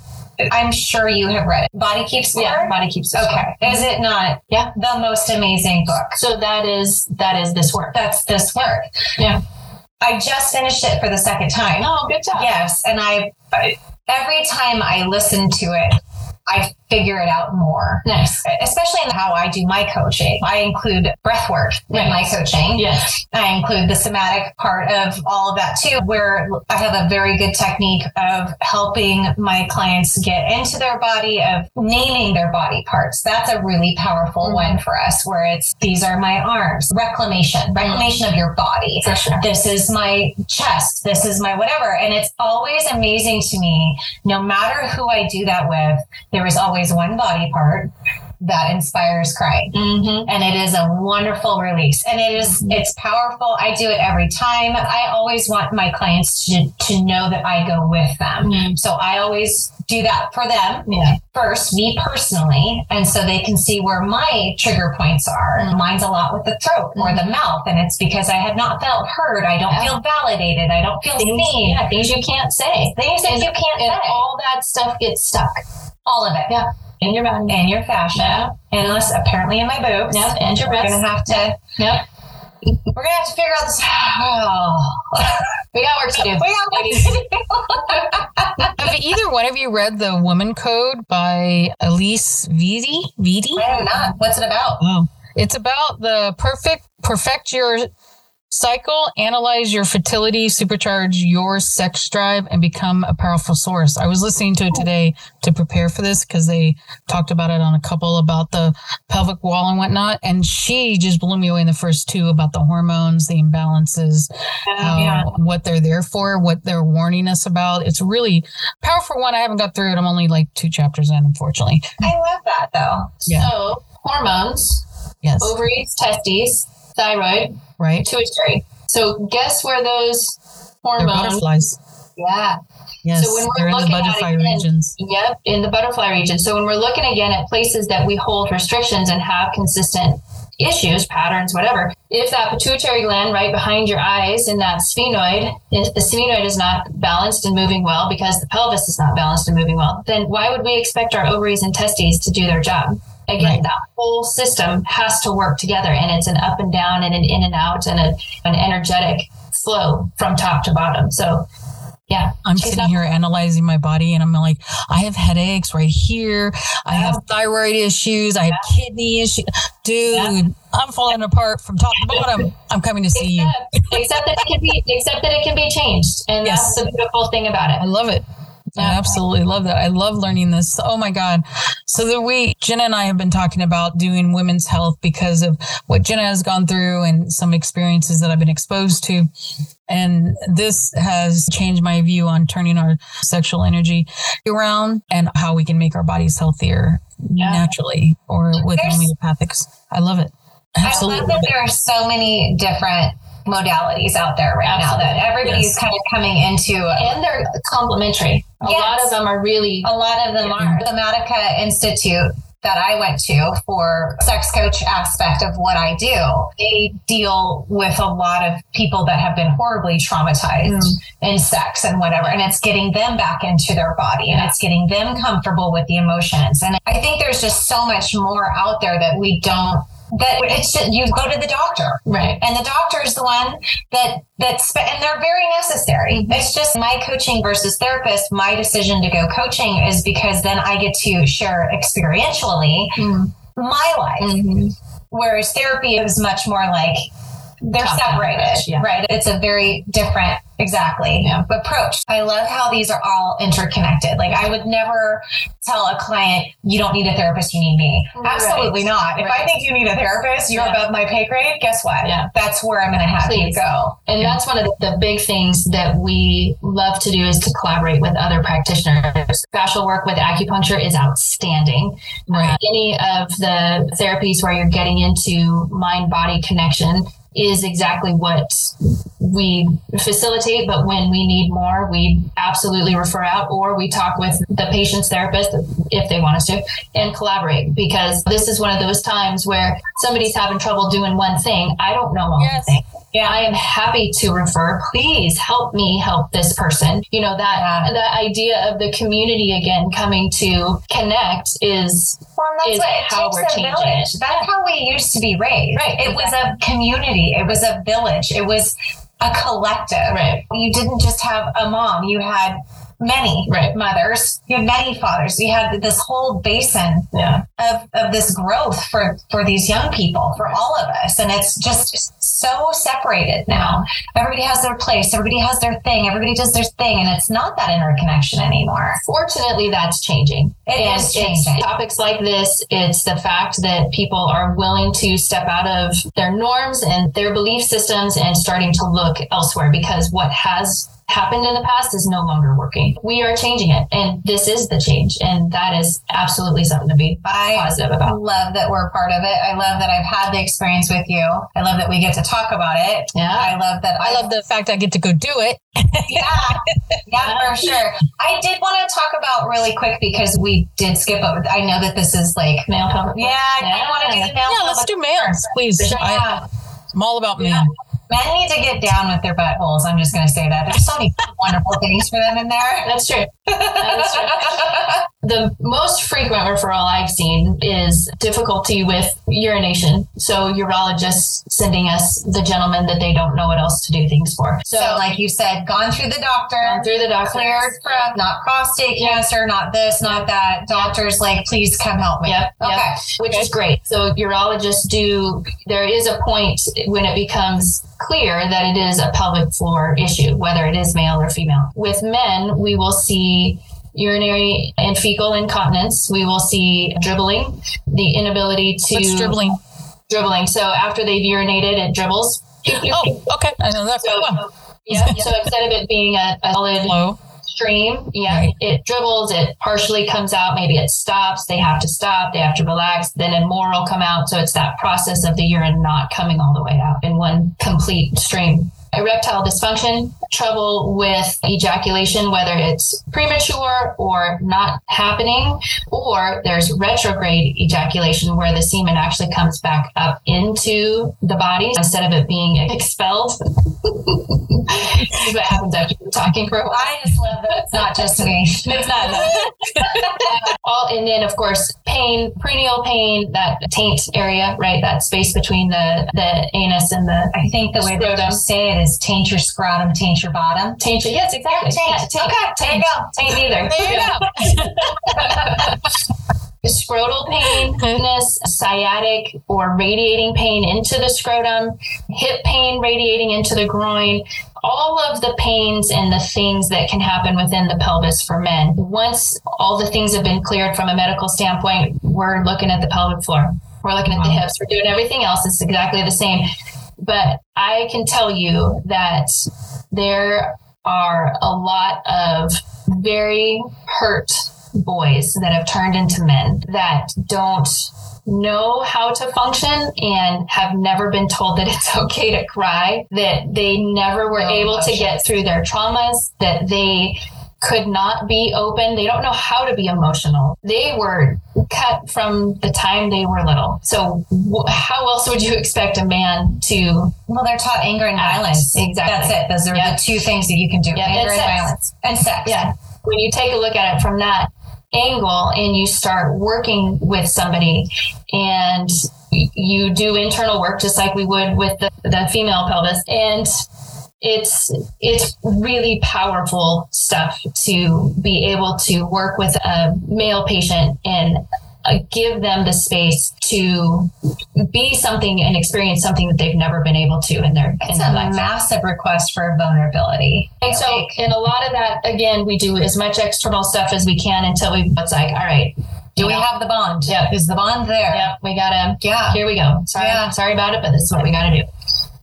[SPEAKER 4] I'm sure you have read it. Body Keeps Score.
[SPEAKER 5] yeah. Body keeps the
[SPEAKER 4] Okay. Is it not
[SPEAKER 5] Yeah.
[SPEAKER 4] the most amazing book?
[SPEAKER 5] So that is that is this work.
[SPEAKER 4] That's this work.
[SPEAKER 5] Yeah.
[SPEAKER 4] I just finished it for the second time.
[SPEAKER 5] Oh, good job.
[SPEAKER 4] Yes, and I, I every time I listen to it, I figure it out more.
[SPEAKER 5] Nice.
[SPEAKER 4] Especially in how I do my coaching. I include breath work in my coaching.
[SPEAKER 5] Yes.
[SPEAKER 4] I include the somatic part of all of that too, where I have a very good technique of helping my clients get into their body, of naming their body parts. That's a really powerful
[SPEAKER 5] Mhm.
[SPEAKER 4] one for us, where it's these are my arms, reclamation, reclamation of your body.
[SPEAKER 5] For sure.
[SPEAKER 4] This is my chest. This is my whatever. And it's always amazing to me, no matter who I do that with, there is always one body part that inspires crying.
[SPEAKER 5] Mm-hmm.
[SPEAKER 4] and it is a wonderful release. And it is it's powerful. I do it every time. I always want my clients to, to know that i go with them.
[SPEAKER 5] Mhm.
[SPEAKER 4] so i always do that for them
[SPEAKER 5] Yeah.
[SPEAKER 4] first me personally. And so they can see where my trigger points are.
[SPEAKER 5] Mhm.
[SPEAKER 4] mine's a lot with the throat or the mouth. And it's because i have not felt heard. I don't
[SPEAKER 5] Yeah.
[SPEAKER 4] feel validated. I don't feel
[SPEAKER 5] Things,
[SPEAKER 4] seen.
[SPEAKER 5] yeah, things you can't say.
[SPEAKER 4] things that
[SPEAKER 5] And-
[SPEAKER 4] you can't
[SPEAKER 5] And
[SPEAKER 4] say.
[SPEAKER 5] all that stuff gets stuck
[SPEAKER 4] all of it
[SPEAKER 5] Yeah. in your body.
[SPEAKER 4] and your fascia
[SPEAKER 5] Yeah.
[SPEAKER 4] and unless apparently in my boobs
[SPEAKER 5] Yep. And your
[SPEAKER 4] we're gonna have to
[SPEAKER 5] Yep.
[SPEAKER 4] we're gonna have to figure out this oh.
[SPEAKER 5] We got work to do.
[SPEAKER 4] We got
[SPEAKER 5] ladies.
[SPEAKER 3] Have either one of you read The Woman Code by Alisa Vitti? Vitti?
[SPEAKER 4] I am not. What's it about?
[SPEAKER 3] Oh. It's about the perfect perfect your cycle, analyze your fertility, supercharge your sex drive, and become a powerful source. I was listening to it today to prepare for this because they talked about it on a couple about the pelvic wall and whatnot. And she just blew me away in the first two about the hormones, the imbalances, oh, how,
[SPEAKER 4] yeah.
[SPEAKER 3] what they're there for, what they're warning us about. It's really powerful one. I haven't got through it. I'm only like two chapters in, unfortunately.
[SPEAKER 4] I love that though.
[SPEAKER 3] Yeah.
[SPEAKER 5] So hormones,
[SPEAKER 3] Yes.
[SPEAKER 5] ovaries, testes, thyroid,
[SPEAKER 3] right?
[SPEAKER 5] pituitary. So guess where those hormones?
[SPEAKER 3] They're butterflies.
[SPEAKER 5] Yeah.
[SPEAKER 3] Yes.
[SPEAKER 5] So when we're
[SPEAKER 3] they're in the
[SPEAKER 5] looking at
[SPEAKER 3] butterfly
[SPEAKER 5] again-
[SPEAKER 3] regions.
[SPEAKER 5] Yep, in the butterfly region. So when we're looking again at places that we hold restrictions and have consistent issues, patterns, whatever, if that pituitary gland right behind your eyes in that sphenoid, if the sphenoid is not balanced and moving well because the pelvis is not balanced and moving well, then why would we expect our ovaries and testes to do their job? Again,
[SPEAKER 3] Right.
[SPEAKER 5] that whole system has to work together and it's an up and down and an in and out and a, an energetic flow from top to bottom. So Yeah.
[SPEAKER 3] I'm sitting
[SPEAKER 5] not-
[SPEAKER 3] here analyzing my body and I'm like, I have headaches right here. I have thyroid issues. I have kidney issues. Dude, I'm falling apart from top to bottom. I'm coming to see you.
[SPEAKER 5] Except, except that it can be except that it can be changed. And
[SPEAKER 3] Yes.
[SPEAKER 5] that's the beautiful thing about it.
[SPEAKER 3] I love it. I absolutely love that. I love learning this. Oh my God. So that we, Jenna and I have been talking about doing women's health because of what Jenna has gone through and some experiences that I've been exposed to. And this has changed my view on turning our sexual energy around and how we can make our bodies healthier
[SPEAKER 5] Yeah.
[SPEAKER 3] naturally or with
[SPEAKER 4] There's-
[SPEAKER 3] homeopathics. I love it.
[SPEAKER 4] I
[SPEAKER 3] Absolutely.
[SPEAKER 4] love that there are so many different modalities out there right now that
[SPEAKER 5] Absolutely.
[SPEAKER 4] everybody's
[SPEAKER 3] Yes.
[SPEAKER 4] kind of coming into.
[SPEAKER 5] And they're complementary. A
[SPEAKER 4] Yes.
[SPEAKER 5] lot of them are really
[SPEAKER 4] A lot of them are. Somatica Institute that I went to for sex coach aspect of what I do, they deal with a lot of people that have been horribly traumatized mm. in sex and whatever. And it's getting them back into their body and it's getting them comfortable with the emotions. And I think there's just so much more out there that we don't that it's you go to the doctor
[SPEAKER 5] right.
[SPEAKER 4] and the doctor is the one that that's and they're very necessary it's just my coaching versus therapist my decision to go coaching is because then i get to share experientially
[SPEAKER 5] Mm.
[SPEAKER 4] my life
[SPEAKER 5] Mhm.
[SPEAKER 4] whereas therapy is much more like they're separated
[SPEAKER 5] approach, yeah.
[SPEAKER 4] right it's a very different exactly
[SPEAKER 5] Yeah.
[SPEAKER 4] approach i love how these are all interconnected like i would never tell a client you don't need a therapist you need me
[SPEAKER 5] Right.
[SPEAKER 4] absolutely not if i think you need a therapist you're
[SPEAKER 5] Yeah.
[SPEAKER 4] above my pay grade guess what
[SPEAKER 5] Yeah.
[SPEAKER 4] that's where i'm going to have you go
[SPEAKER 5] And that's one of the, the big things that we love to do is to collaborate with other practitioners. Special work with acupuncture is outstanding.
[SPEAKER 3] Right.
[SPEAKER 5] Uh, any of the therapies where you're getting into mind body connection is exactly what we facilitate. But when we need more, we absolutely refer out or we talk with the patient's therapist if they want us to and collaborate because this is one of those times where somebody's having trouble doing one thing. I don't know all
[SPEAKER 3] Yes.
[SPEAKER 5] the things. Yeah, I am happy to refer. Please help me help this person. You know that
[SPEAKER 4] Yeah.
[SPEAKER 5] the idea of the community again coming to connect is
[SPEAKER 4] Well, that's
[SPEAKER 5] is
[SPEAKER 4] what it
[SPEAKER 5] how
[SPEAKER 4] takes
[SPEAKER 5] we're
[SPEAKER 4] a
[SPEAKER 5] changing
[SPEAKER 4] village.
[SPEAKER 5] it.
[SPEAKER 4] That's how we used to be raised.
[SPEAKER 5] Right,
[SPEAKER 4] It was a community. It was a village. It was a collective.
[SPEAKER 5] Right.
[SPEAKER 4] You didn't just have a mom. You had many
[SPEAKER 5] Right.
[SPEAKER 4] mothers. You had many fathers. You had this whole basin
[SPEAKER 5] yeah
[SPEAKER 4] of, of this growth for, for these young people, for all of us. And it's just so separated now. Everybody has their place. Everybody has their thing. Everybody does their thing. And it's not that interconnection anymore.
[SPEAKER 5] fortunately that's changing
[SPEAKER 4] It
[SPEAKER 5] and
[SPEAKER 4] is changing.
[SPEAKER 5] it's topics like this it's the fact that people are willing to step out of their norms and their belief systems and starting to look elsewhere because what has happened in the past is no longer working we are changing it and this is the change and that is absolutely something to be
[SPEAKER 4] I
[SPEAKER 5] positive
[SPEAKER 4] I
[SPEAKER 5] about
[SPEAKER 4] love that we're part of it. I love that I've had the experience with you. I love that we get to talk about it.
[SPEAKER 5] Yeah.
[SPEAKER 4] I love that.
[SPEAKER 3] I love the fact I get to go do it.
[SPEAKER 4] Yeah, yeah, for sure. I did want to talk about really quick because we did skip over. I know that this is like,
[SPEAKER 5] male pelvic
[SPEAKER 4] yeah, I want to do the male.
[SPEAKER 3] Yeah, let's do males, please. I,
[SPEAKER 4] Yeah.
[SPEAKER 3] I'm all about
[SPEAKER 4] Yeah.
[SPEAKER 3] Men.
[SPEAKER 4] Need to get down with their buttholes. I'm just going to say that. There's so many wonderful things for them in there.
[SPEAKER 5] That's true. The most frequent referral I've seen is difficulty with urination. So urologists sending us the gentleman that they don't know what else to do things for. So,
[SPEAKER 4] So, like you said, gone through the doctor,
[SPEAKER 5] gone through the doctor.
[SPEAKER 4] cleared from not prostate cancer, not this, not that. Doctors like, please come help me.
[SPEAKER 5] Yep.
[SPEAKER 4] Okay.
[SPEAKER 5] Yep. Which is great. So urologists do. There is a point when it becomes clear that it is a pelvic floor issue, whether it is male or female. With men, we will see urinary and fecal incontinence. We will see dribbling, the inability to
[SPEAKER 3] What's dribbling?
[SPEAKER 5] dribbling. So after they've urinated, it dribbles.
[SPEAKER 3] Oh, okay. I know that.
[SPEAKER 5] So,
[SPEAKER 3] Well,
[SPEAKER 5] yeah. So instead of it being a, a solid stream, yeah,
[SPEAKER 3] Right.
[SPEAKER 5] it dribbles, it partially comes out, maybe it stops, they have to stop, they have to relax, then more will come out. So it's that process of the urine not coming all the way out in one complete stream. Erectile dysfunction, trouble with ejaculation, whether it's premature or not happening, or there's retrograde ejaculation where the semen actually comes back up into the body instead of it being expelled. what happens after you're talking for a while.
[SPEAKER 4] I just love that it's not just me.
[SPEAKER 5] It's not. All and then of course pain, perineal pain, that taint area, right? That space between the the anus and the
[SPEAKER 4] I think the way that you say it is taint your scrotum, taint taint your bottom.
[SPEAKER 5] Taint your, yes, exactly.
[SPEAKER 4] Taint.
[SPEAKER 5] Yeah, taint.
[SPEAKER 4] Okay, there you go.
[SPEAKER 5] Taint either.
[SPEAKER 3] There you
[SPEAKER 5] Yeah.
[SPEAKER 3] go.
[SPEAKER 5] scrotal pain, weakness, sciatic or radiating pain into the scrotum, hip pain radiating into the groin, all of the pains and the things that can happen within the pelvis for men. Once all the things have been cleared from a medical standpoint, we're looking at the pelvic floor. We're looking at the hips. We're doing everything else. It's exactly the same. But I can tell you that there are a lot of very hurt boys that have turned into men that don't know how to function and have never been told that it's okay to cry, that they never were
[SPEAKER 4] No
[SPEAKER 5] able to get through their traumas, that they could not be open. They don't know how to be emotional. They were cut from the time they were little. So, wh- how else would you expect a man to?
[SPEAKER 4] Well, they're taught anger and
[SPEAKER 5] Act.
[SPEAKER 4] violence.
[SPEAKER 5] Exactly.
[SPEAKER 4] That's it. Those are
[SPEAKER 5] Yeah.
[SPEAKER 4] the two things that you can do:
[SPEAKER 5] Yeah,
[SPEAKER 4] anger
[SPEAKER 5] and
[SPEAKER 4] and violence and sex.
[SPEAKER 5] Yeah. When you take a look at it from that angle and you start working with somebody and you do internal work just like we would with the, the female pelvis and it's it's really powerful stuff to be able to work with a male patient and uh, give them the space to be something and experience something that they've never been able to in their
[SPEAKER 4] It's
[SPEAKER 5] in their
[SPEAKER 4] a
[SPEAKER 5] life.
[SPEAKER 4] massive request for vulnerability.
[SPEAKER 5] And so,
[SPEAKER 4] Like,
[SPEAKER 5] in a lot of that, again, we do as much external stuff as we can until we, it's like, all right,
[SPEAKER 4] do we have the bond?
[SPEAKER 5] Yeah.
[SPEAKER 4] Is the bond there?
[SPEAKER 5] yep, we gotta,
[SPEAKER 4] Yeah.
[SPEAKER 5] here we go. Sorry,
[SPEAKER 4] Yeah.
[SPEAKER 5] sorry about it, but this is what we gotta do.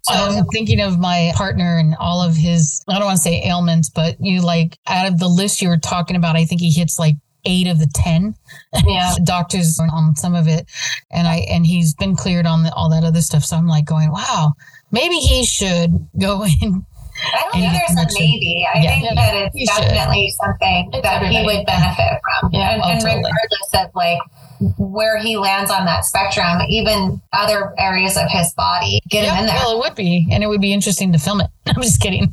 [SPEAKER 5] So,
[SPEAKER 3] I'm thinking of my partner and all of his, I don't want to say ailments, but you like out of the list you were talking about, I think he hits like eight of the 10
[SPEAKER 5] yeah,
[SPEAKER 3] doctors on some of it. And I, and he's been cleared on the, all that other stuff. So I'm like going, wow, maybe he should go in.
[SPEAKER 4] I don't think there's a maybe. I
[SPEAKER 3] Yeah.
[SPEAKER 4] think
[SPEAKER 3] Yeah.
[SPEAKER 4] that it's
[SPEAKER 3] You should.
[SPEAKER 4] definitely something
[SPEAKER 5] It's
[SPEAKER 4] that he would benefit from.
[SPEAKER 5] Yeah.
[SPEAKER 4] and,
[SPEAKER 3] Oh,
[SPEAKER 4] and
[SPEAKER 3] totally.
[SPEAKER 4] regardless of like where he lands on that spectrum, even other areas of his body, get him in there.
[SPEAKER 3] well, it would be. And it would be interesting to film it. I'm just kidding.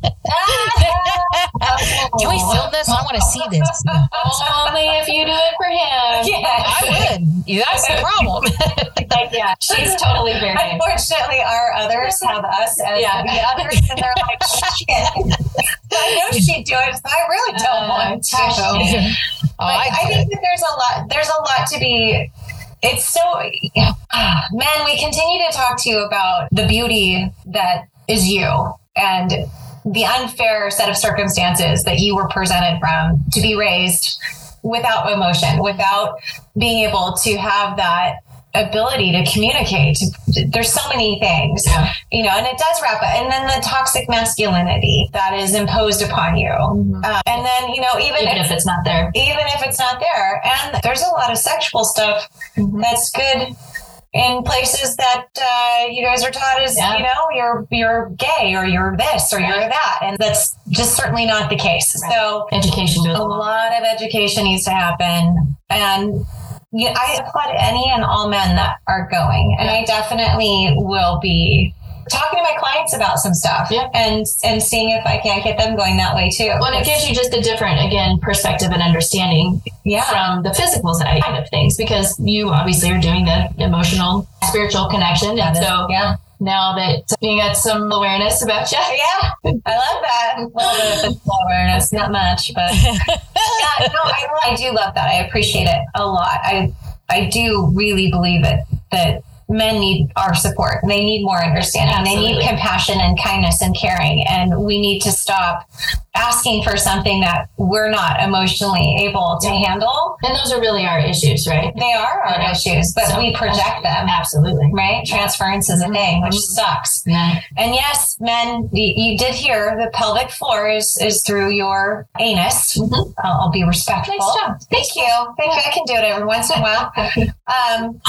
[SPEAKER 3] Can we film this? I want to see this.
[SPEAKER 5] only if you do it for him.
[SPEAKER 4] Yeah.
[SPEAKER 3] I would. That's the problem.
[SPEAKER 5] Yeah, she's totally fair game.
[SPEAKER 4] Unfortunately, our others have us as
[SPEAKER 5] Yeah.
[SPEAKER 4] the others, and they're like, shit. I know she'd do it, so I really don't
[SPEAKER 5] Uh,
[SPEAKER 4] want to.
[SPEAKER 3] Oh, I,
[SPEAKER 4] I think that there's a lot. There's a lot to be. It's so, man. We continue to talk to you about the beauty that is you and the unfair set of circumstances that you were presented from to be raised without emotion, without being able to have that ability to communicate. There's so many things,
[SPEAKER 5] Yeah.
[SPEAKER 4] you know, and it does wrap up. And then the toxic masculinity that is imposed upon you. Uh, and then, you know, even,
[SPEAKER 5] Even
[SPEAKER 4] if,
[SPEAKER 5] if it's not there.
[SPEAKER 4] even if it's not there. And there's a lot of sexual stuff that's good in places that uh, you guys are taught as,
[SPEAKER 5] Yeah.
[SPEAKER 4] you know, you're you're gay or you're this or you're that. And that's just certainly not the case. So
[SPEAKER 5] Education
[SPEAKER 4] a
[SPEAKER 5] lot
[SPEAKER 4] of education needs to happen and you I applaud any and all men that are going and I definitely will be talking to my clients about some stuff
[SPEAKER 5] Yeah.
[SPEAKER 4] and and seeing if I can't get them going that way too.
[SPEAKER 5] Well, and it gives you just a different, again, perspective and understanding
[SPEAKER 4] yeah.
[SPEAKER 5] from the physical side of things because you obviously are doing the emotional, spiritual connection. And so
[SPEAKER 4] yeah.
[SPEAKER 5] Now that you got some awareness about you,
[SPEAKER 4] Yeah, I love that. A little bit of awareness, not much, but yeah, no, I, I do love that. I appreciate it a lot. I I do really believe it that men need our support. They need more understanding. They need compassion and kindness and caring, and we need to stop asking for something that we're not emotionally able to handle.
[SPEAKER 5] and those are really our issues, right?
[SPEAKER 4] They are our
[SPEAKER 5] Yeah.
[SPEAKER 4] issues, but
[SPEAKER 5] So-
[SPEAKER 4] we project them.
[SPEAKER 5] Absolutely.
[SPEAKER 4] Right? Transference is a thing, which sucks.
[SPEAKER 5] Yeah.
[SPEAKER 4] And yes, men, you, you did hear the pelvic floor is, is through your anus.
[SPEAKER 5] Mhm.
[SPEAKER 4] I'll, I'll be respectful.
[SPEAKER 5] Nice job.
[SPEAKER 4] Thank you. Thank you. I can do it every once in a while. Um,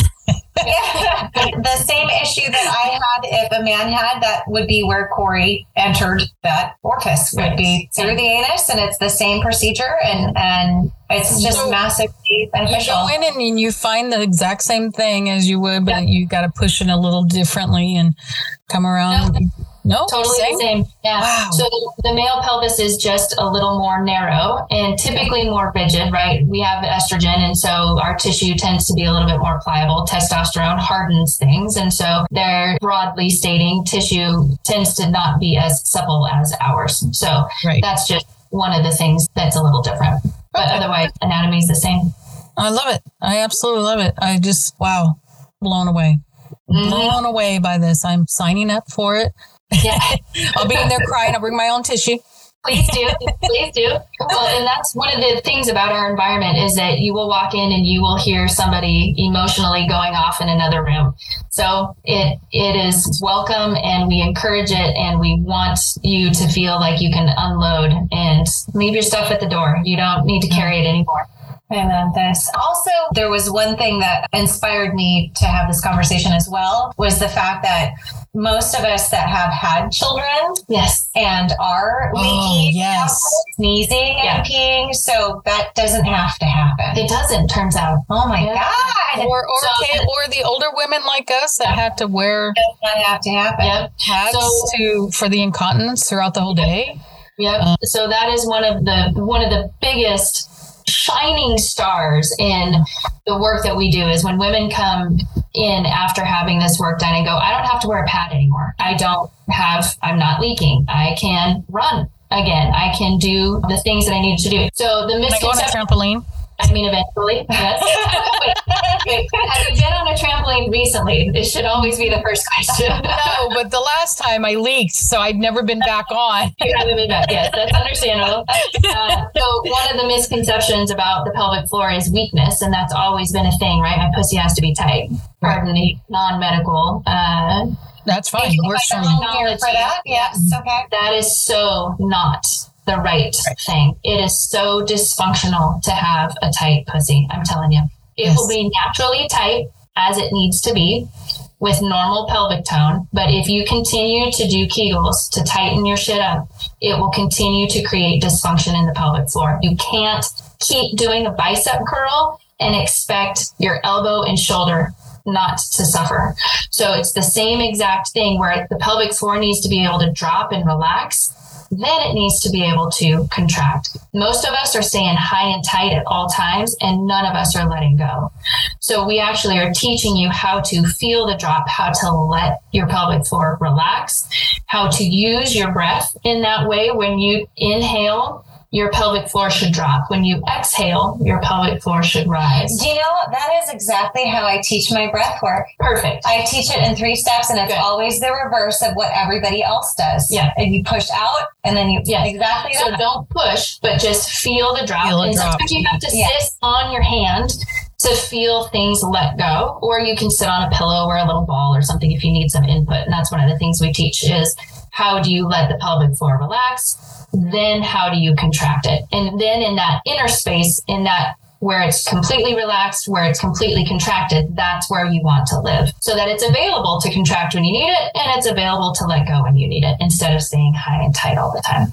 [SPEAKER 4] yeah, the same issue that I had if a man had that would be where Corrie entered that orifice would
[SPEAKER 5] Right.
[SPEAKER 4] be through the anus, and it's the same procedure, and and it's just
[SPEAKER 3] So-
[SPEAKER 4] massively
[SPEAKER 3] You go in and you find the exact same thing as you would, but you got to push it a little differently and come around. No, No,
[SPEAKER 5] totally
[SPEAKER 3] same?
[SPEAKER 5] the same. Yeah.
[SPEAKER 3] Wow.
[SPEAKER 5] So the male pelvis is just a little more narrow and typically more rigid, right? We have estrogen, and so our tissue tends to be a little bit more pliable. Testosterone hardens things, and so they're broadly stating tissue tends to not be as supple as ours. So
[SPEAKER 3] Right.
[SPEAKER 5] that's just one of the things that's a little different. But otherwise, anatomy is the same.
[SPEAKER 3] I love it. I absolutely love it. I just wow, blown away,
[SPEAKER 5] Mhm.
[SPEAKER 3] blown away by this. I'm signing up for it.
[SPEAKER 5] Yeah.
[SPEAKER 3] I'll be in there crying. I'll bring my own tissue.
[SPEAKER 5] Please do. Please do. Well, and that's one of the things about our environment is that you will walk in and you will hear somebody emotionally going off in another room. So it it is welcome and we encourage it and we want you to feel like you can unload and leave your stuff at the door. You don't need to carry it anymore.
[SPEAKER 4] I love this. Also, there was one thing that inspired me to have this conversation as well was the fact that most of us that have had children
[SPEAKER 5] Yes.
[SPEAKER 4] and are
[SPEAKER 3] Oh, yes.
[SPEAKER 4] sneezing
[SPEAKER 5] Yeah.
[SPEAKER 4] and peeing, so that doesn't have to happen.
[SPEAKER 5] It doesn't, turns out.
[SPEAKER 4] oh my
[SPEAKER 5] Yeah.
[SPEAKER 4] god,
[SPEAKER 3] Or or,
[SPEAKER 5] So-
[SPEAKER 3] okay, or the older women like us that have to wear
[SPEAKER 4] it does not have to happen.
[SPEAKER 5] Yep.
[SPEAKER 3] pads
[SPEAKER 5] So-
[SPEAKER 3] to for the incontinence throughout the whole day.
[SPEAKER 5] Yep.
[SPEAKER 3] Uh,
[SPEAKER 5] so that is one of the one of the biggest shining stars in the work that we do is when women come in after having this work done and go, I don't have to wear a pad anymore. I don't have I'm not leaking. I can run again. I can do the things that I need to do. So the
[SPEAKER 3] Can I go on a
[SPEAKER 5] misconception
[SPEAKER 3] trampoline?
[SPEAKER 5] I mean eventually. Yes. Have you been on a trampoline recently? It should always be the first question.
[SPEAKER 3] No, but the last time I leaked, so I've never been back on.
[SPEAKER 5] You haven't been back. Yes, that's understandable. Uh, so one of the misconceptions about the pelvic floor is weakness, and that's always been a thing, right? My pussy has to be tight. Pardon the non-medical. Uh,
[SPEAKER 3] That's fine.
[SPEAKER 4] Thank you
[SPEAKER 3] Works
[SPEAKER 4] for
[SPEAKER 3] for me.
[SPEAKER 4] here for that. Yes. Okay.
[SPEAKER 5] that is so not the right, thing. It is so dysfunctional to have a tight pussy. I'm telling you, it
[SPEAKER 3] Yes.
[SPEAKER 5] will be naturally tight as it needs to be with normal pelvic tone. But if you continue to do Kegels to tighten your shit up, it will continue to create dysfunction in the pelvic floor. You can't keep doing a bicep curl and expect your elbow and shoulder not to suffer. So it's the same exact thing where the pelvic floor needs to be able to drop and relax. Then it needs to be able to contract. Most of us are staying high and tight at all times, and none of us are letting go. So we actually are teaching you how to feel the drop, how to let your pelvic floor relax, how to use your breath in that way. When you inhale, your pelvic floor should drop. When you exhale, your pelvic floor should rise.
[SPEAKER 4] Do you know that is exactly how I teach my breath work?
[SPEAKER 5] Perfect.
[SPEAKER 4] I teach it in three steps, and it's
[SPEAKER 5] Good.
[SPEAKER 4] always the reverse of what everybody else does.
[SPEAKER 5] Yeah.
[SPEAKER 4] and you push out, and then you
[SPEAKER 5] yeah
[SPEAKER 4] exactly
[SPEAKER 5] So
[SPEAKER 4] that.
[SPEAKER 5] don't push, but just feel the drop.
[SPEAKER 3] Feel
[SPEAKER 5] and
[SPEAKER 3] drop.
[SPEAKER 5] sometimes you have to
[SPEAKER 4] Yeah.
[SPEAKER 5] sit on your hand to feel things let go, or you can sit on a pillow or a little ball or something if you need some input. And that's one of the things we teach is how do you let the pelvic floor relax? Then how do you contract it? And then in that inner space, in that where it's completely relaxed, where it's completely contracted, that's where you want to live. So that it's available to contract when you need it and it's available to let go when you need it instead of staying high and tight all the time.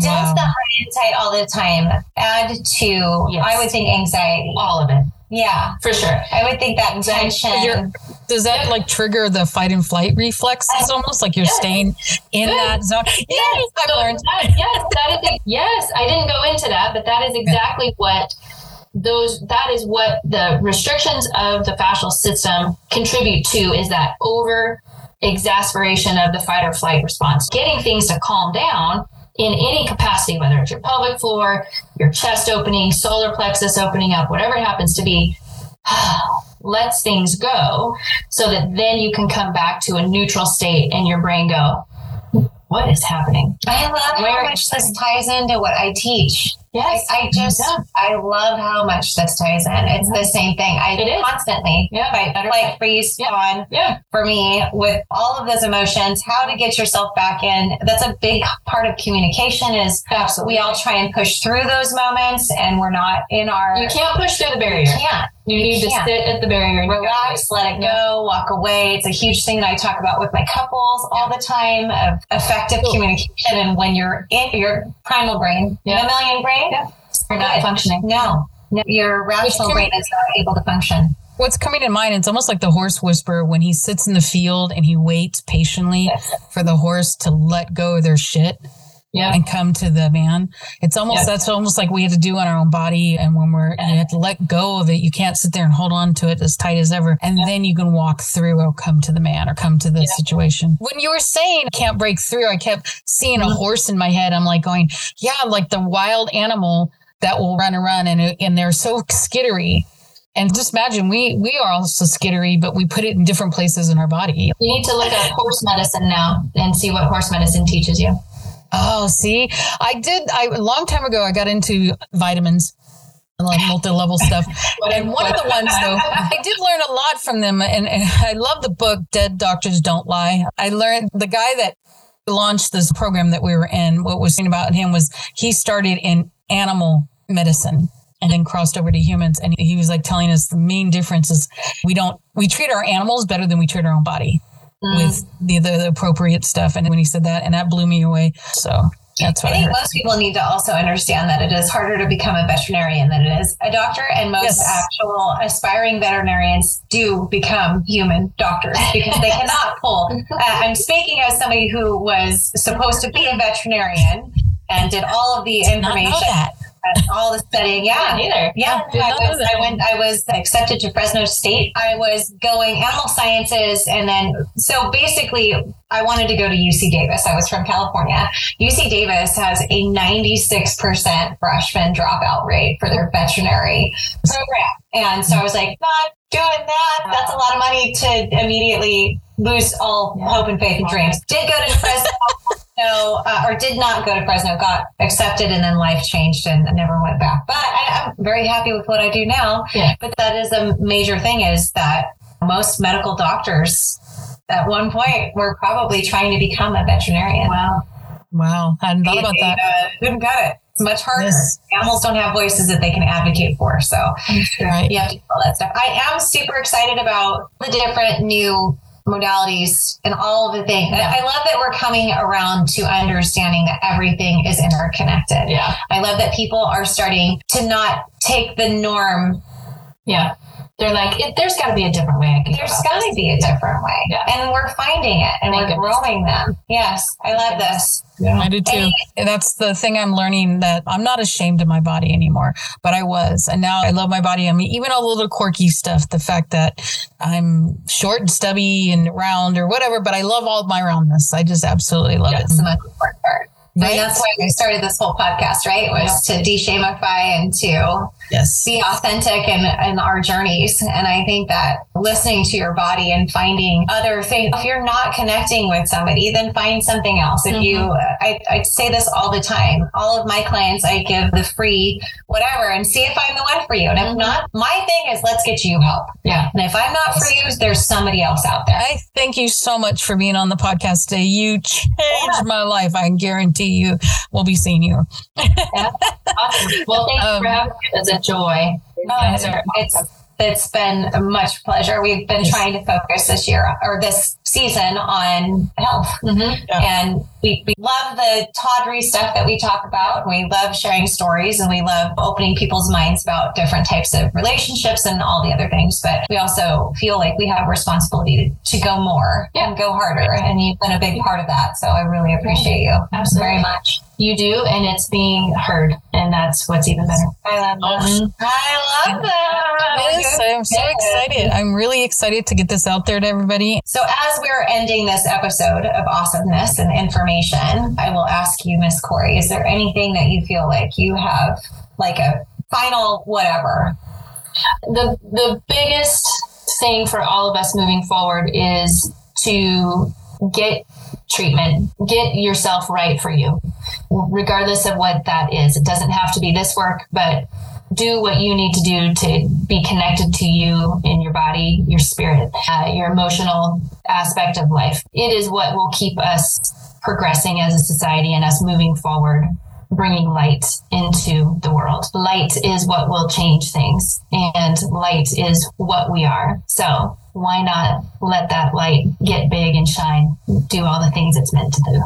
[SPEAKER 4] Does
[SPEAKER 3] Wow.
[SPEAKER 4] the high and tight all the time add to?
[SPEAKER 5] Yes.
[SPEAKER 4] I would think anxiety.
[SPEAKER 5] All of it.
[SPEAKER 4] Yeah,
[SPEAKER 5] For sure.
[SPEAKER 4] I would think that tension.
[SPEAKER 3] Does that like trigger the fight and flight reflex? Uh, it's almost like you're
[SPEAKER 5] Yes.
[SPEAKER 3] staying in
[SPEAKER 5] Yes.
[SPEAKER 3] that zone. Yes, I've
[SPEAKER 5] So
[SPEAKER 3] learned.
[SPEAKER 5] that- yes, that is yes. I didn't go into that, but that is exactly what those that is what the restrictions of the fascial system contribute to is that over exasperation of the fight or flight response. Getting things to calm down in any capacity, whether it's your pelvic floor, your chest opening, solar plexus opening up, whatever it happens to be, lets things go so that then you can come back to a neutral state and your brain go, what is happening?
[SPEAKER 4] I love how
[SPEAKER 5] Where-
[SPEAKER 4] much this ties into what I teach.
[SPEAKER 5] Yes.
[SPEAKER 4] I, I just,
[SPEAKER 5] Yeah.
[SPEAKER 4] I love how much this ties in. It's the same thing. I
[SPEAKER 5] It is.
[SPEAKER 4] constantly
[SPEAKER 5] Yeah,
[SPEAKER 4] fight,
[SPEAKER 5] better fight.
[SPEAKER 4] freeze,
[SPEAKER 5] Yeah.
[SPEAKER 4] fawn.
[SPEAKER 5] Yeah.
[SPEAKER 4] For me, with all of those emotions, how to get yourself back in. That's a big part of communication. Is
[SPEAKER 5] Absolutely.
[SPEAKER 4] we all try and push through those moments, and we're not in our.
[SPEAKER 5] You can't push through the barrier.
[SPEAKER 4] You can't.
[SPEAKER 5] You need to
[SPEAKER 4] can't.
[SPEAKER 5] sit at the barrier and you
[SPEAKER 4] relax, let it go, walk away. It's a huge thing that I talk about with my couples all the time of effective
[SPEAKER 3] Cool.
[SPEAKER 4] communication. And when you're in your primal brain,
[SPEAKER 5] Yeah.
[SPEAKER 4] mammalian brain,
[SPEAKER 5] Yeah. You're not
[SPEAKER 4] Good.
[SPEAKER 5] functioning.
[SPEAKER 4] no, no, your rational brain is not able to function.
[SPEAKER 3] what's coming to mind, it's almost like the horse whisperer when he sits in the field and he waits patiently for the horse to let go of their shit
[SPEAKER 5] Yeah.
[SPEAKER 3] and come to the man. It's almost
[SPEAKER 5] Yeah.
[SPEAKER 3] that's almost like we have to do on our own body. And when we're you have to let go of it, you can't sit there and hold on to it as tight as ever. And then you can walk through or come to the man or come to the situation. When you were saying can't break through, I kept seeing
[SPEAKER 5] Mm-hmm.
[SPEAKER 3] a horse in my head. I'm like going, yeah, like the wild animal that will run and run and and they're so skittery. And just imagine we we are also skittery, but we put it in different places in our body.
[SPEAKER 5] You need to look at horse medicine now and see what horse medicine teaches you.
[SPEAKER 3] Oh, see, I did. I a long time ago, I got into vitamins, like multi-level stuff. and one of the ones, though, I did learn a lot from them. And, and I love the book "Dead Doctors Don't Lie." I learned the guy that launched this program that we were in. What was interesting about him was he started in animal medicine and then crossed over to humans. And he was like telling us the main difference is we don't we treat our animals better than we treat our own body with the, the, the appropriate stuff. And when he said that, and that blew me away. So that's
[SPEAKER 4] I
[SPEAKER 3] what I,
[SPEAKER 4] think
[SPEAKER 3] heard.
[SPEAKER 4] most people need to also understand that it is harder to become a veterinarian than it is a doctor, and most
[SPEAKER 3] Yes.
[SPEAKER 4] actual aspiring veterinarians do become human doctors because they cannot pull. Uh, I'm speaking as somebody who was supposed to be a veterinarian and did all of the
[SPEAKER 3] Not
[SPEAKER 4] information,
[SPEAKER 3] know that.
[SPEAKER 4] and all the studying. Yeah,
[SPEAKER 5] Neither.
[SPEAKER 4] yeah, I was. I went. I was accepted to Fresno State. I was going animal sciences, and then so basically, I wanted to go to UC Davis. I was from California. UC Davis has a 96 percent freshman dropout rate for their veterinary program, and so I was like, not doing that. That's a lot of money to immediately lose all
[SPEAKER 5] Yeah.
[SPEAKER 4] hope and faith and dreams. Did go to Fresno. No, uh, or did not go to Fresno, got accepted, and then life changed and never went back. But I, I'm very happy with what I do now.
[SPEAKER 5] Yeah.
[SPEAKER 4] But that is a major thing is that most medical doctors at one point were probably trying to become a veterinarian.
[SPEAKER 5] Wow.
[SPEAKER 3] Wow. I hadn't thought about
[SPEAKER 4] They,
[SPEAKER 3] that.
[SPEAKER 4] uh, couldn't cut it. It's much harder.
[SPEAKER 3] Yes.
[SPEAKER 4] Animals don't have voices that they can advocate for. So
[SPEAKER 3] Right.
[SPEAKER 4] you have to do all that stuff. I am super excited about the different new modalities and all of the things. I- I love that we're coming around to understanding that everything is interconnected.
[SPEAKER 5] Yeah.
[SPEAKER 4] I love that people are starting to not take the norm.
[SPEAKER 5] Yeah. They're like, it, there's got to be a different way I can go
[SPEAKER 4] There's got to be a different way.
[SPEAKER 5] Yeah.
[SPEAKER 4] And we're finding it and oh
[SPEAKER 5] Thank
[SPEAKER 4] we're
[SPEAKER 5] goodness.
[SPEAKER 4] growing them. Yes. I love this. Yeah.
[SPEAKER 3] I do too. And that's the thing I'm learning that I'm not ashamed of my body anymore, but I was. And now I love my body. I mean, even all the little quirky stuff, the fact that I'm short and stubby and round or whatever, but I love all of my roundness. I just absolutely love it.
[SPEAKER 4] That's the most important part.
[SPEAKER 3] Right?
[SPEAKER 4] And that's why we started this whole podcast, right? Was to de-shamify and to
[SPEAKER 3] it. Yes.
[SPEAKER 4] be authentic in, in our journeys. And I think that listening to your body and finding other things, if you're not connecting with somebody, then find something else. If you, I, I say this all the time, all of my clients, I give the free whatever and see if I'm the one for you. And if not, my thing is let's get you help.
[SPEAKER 5] Yeah.
[SPEAKER 4] And if I'm not for you, there's somebody else out there.
[SPEAKER 3] I thank you so much for being on the podcast today. You changed my life. I guarantee you we'll be seeing you.
[SPEAKER 5] Awesome. Well, thank you
[SPEAKER 3] Um,
[SPEAKER 5] for having me. It was a joy.
[SPEAKER 4] It's it's been a much pleasure. We've been trying to focus this year or this season on health.
[SPEAKER 5] Mhm.
[SPEAKER 4] And we, we love the tawdry stuff that we talk about. We love sharing stories and we love opening people's minds about different types of relationships and all the other things. But we also feel like we have a responsibility to, to go more
[SPEAKER 5] Yeah.
[SPEAKER 4] and go harder. And you've been a big part of that. So I really appreciate you
[SPEAKER 5] Absolutely.
[SPEAKER 4] very much.
[SPEAKER 5] You do, and it's being heard, and that's what's even better.
[SPEAKER 4] I love that. Mm-hmm. I love that.
[SPEAKER 3] Yes, I'm so excited. I'm really excited to get this out there to everybody.
[SPEAKER 4] So, as we're ending this episode of awesomeness and information, I will ask you, Miss Corrie, is there anything that you feel like you have, like a final whatever?
[SPEAKER 5] the the biggest thing for all of us moving forward is to get treatment get yourself right for you regardless of what that is it doesn't have to be this work but do what you need to do to be connected to you in your body your spirit uh, your emotional aspect of life it is what will keep us progressing as a society and us moving forward bringing light into the world. Light is what will change things, and light is what we are. So, why not let that light get big and shine, do all the things it's meant to do?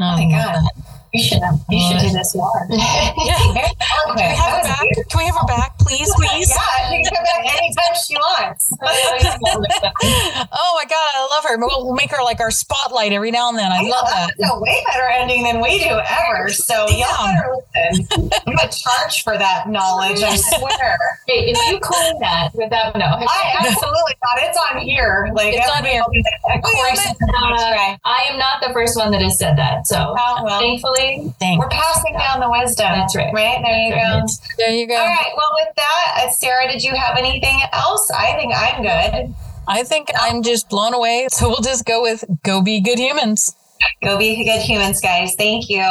[SPEAKER 3] Oh
[SPEAKER 4] my God. You should you should do this more.
[SPEAKER 3] Yeah.
[SPEAKER 4] Very
[SPEAKER 3] Can we have her back? Can we have her back, please, please?
[SPEAKER 4] yeah, she can come back anytime she wants.
[SPEAKER 3] oh my God, I love her. We'll, we'll make her like our spotlight every now and then. I love that.
[SPEAKER 4] That's a way better ending than we do ever. So
[SPEAKER 3] Damn.
[SPEAKER 4] y'all better listen. I'm gonna charge for that knowledge. I swear.
[SPEAKER 5] Hey, if you coin that without no,
[SPEAKER 4] I absolutely thought it's on here. Like
[SPEAKER 3] It's on here.
[SPEAKER 4] Of course,
[SPEAKER 5] Uh. I am not the first one that has said that. So
[SPEAKER 4] Oh, well.
[SPEAKER 5] thankfully,
[SPEAKER 3] Thanks.
[SPEAKER 4] We're passing down the wisdom.
[SPEAKER 5] That's right.
[SPEAKER 4] Right there you go.
[SPEAKER 3] There you go.
[SPEAKER 4] All right. Well, with that, uh, Sarah, did you have anything else? I think I'm good.
[SPEAKER 3] I think I'm just blown away. So we'll just go with go be good humans.
[SPEAKER 4] Go be good humans, guys. Thank you.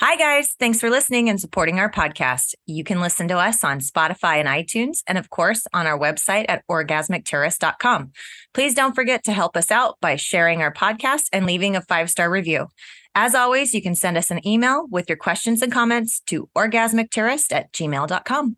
[SPEAKER 1] Hi, guys. Thanks for listening and supporting our podcast. You can listen to us on Spotify and iTunes, and of course, on our website at orgasmicterrorist.com. Please don't forget to help us out by sharing our podcast and leaving a five star review. As always, you can send us an email with your questions and comments to orgasmicterrorist at gmail.com.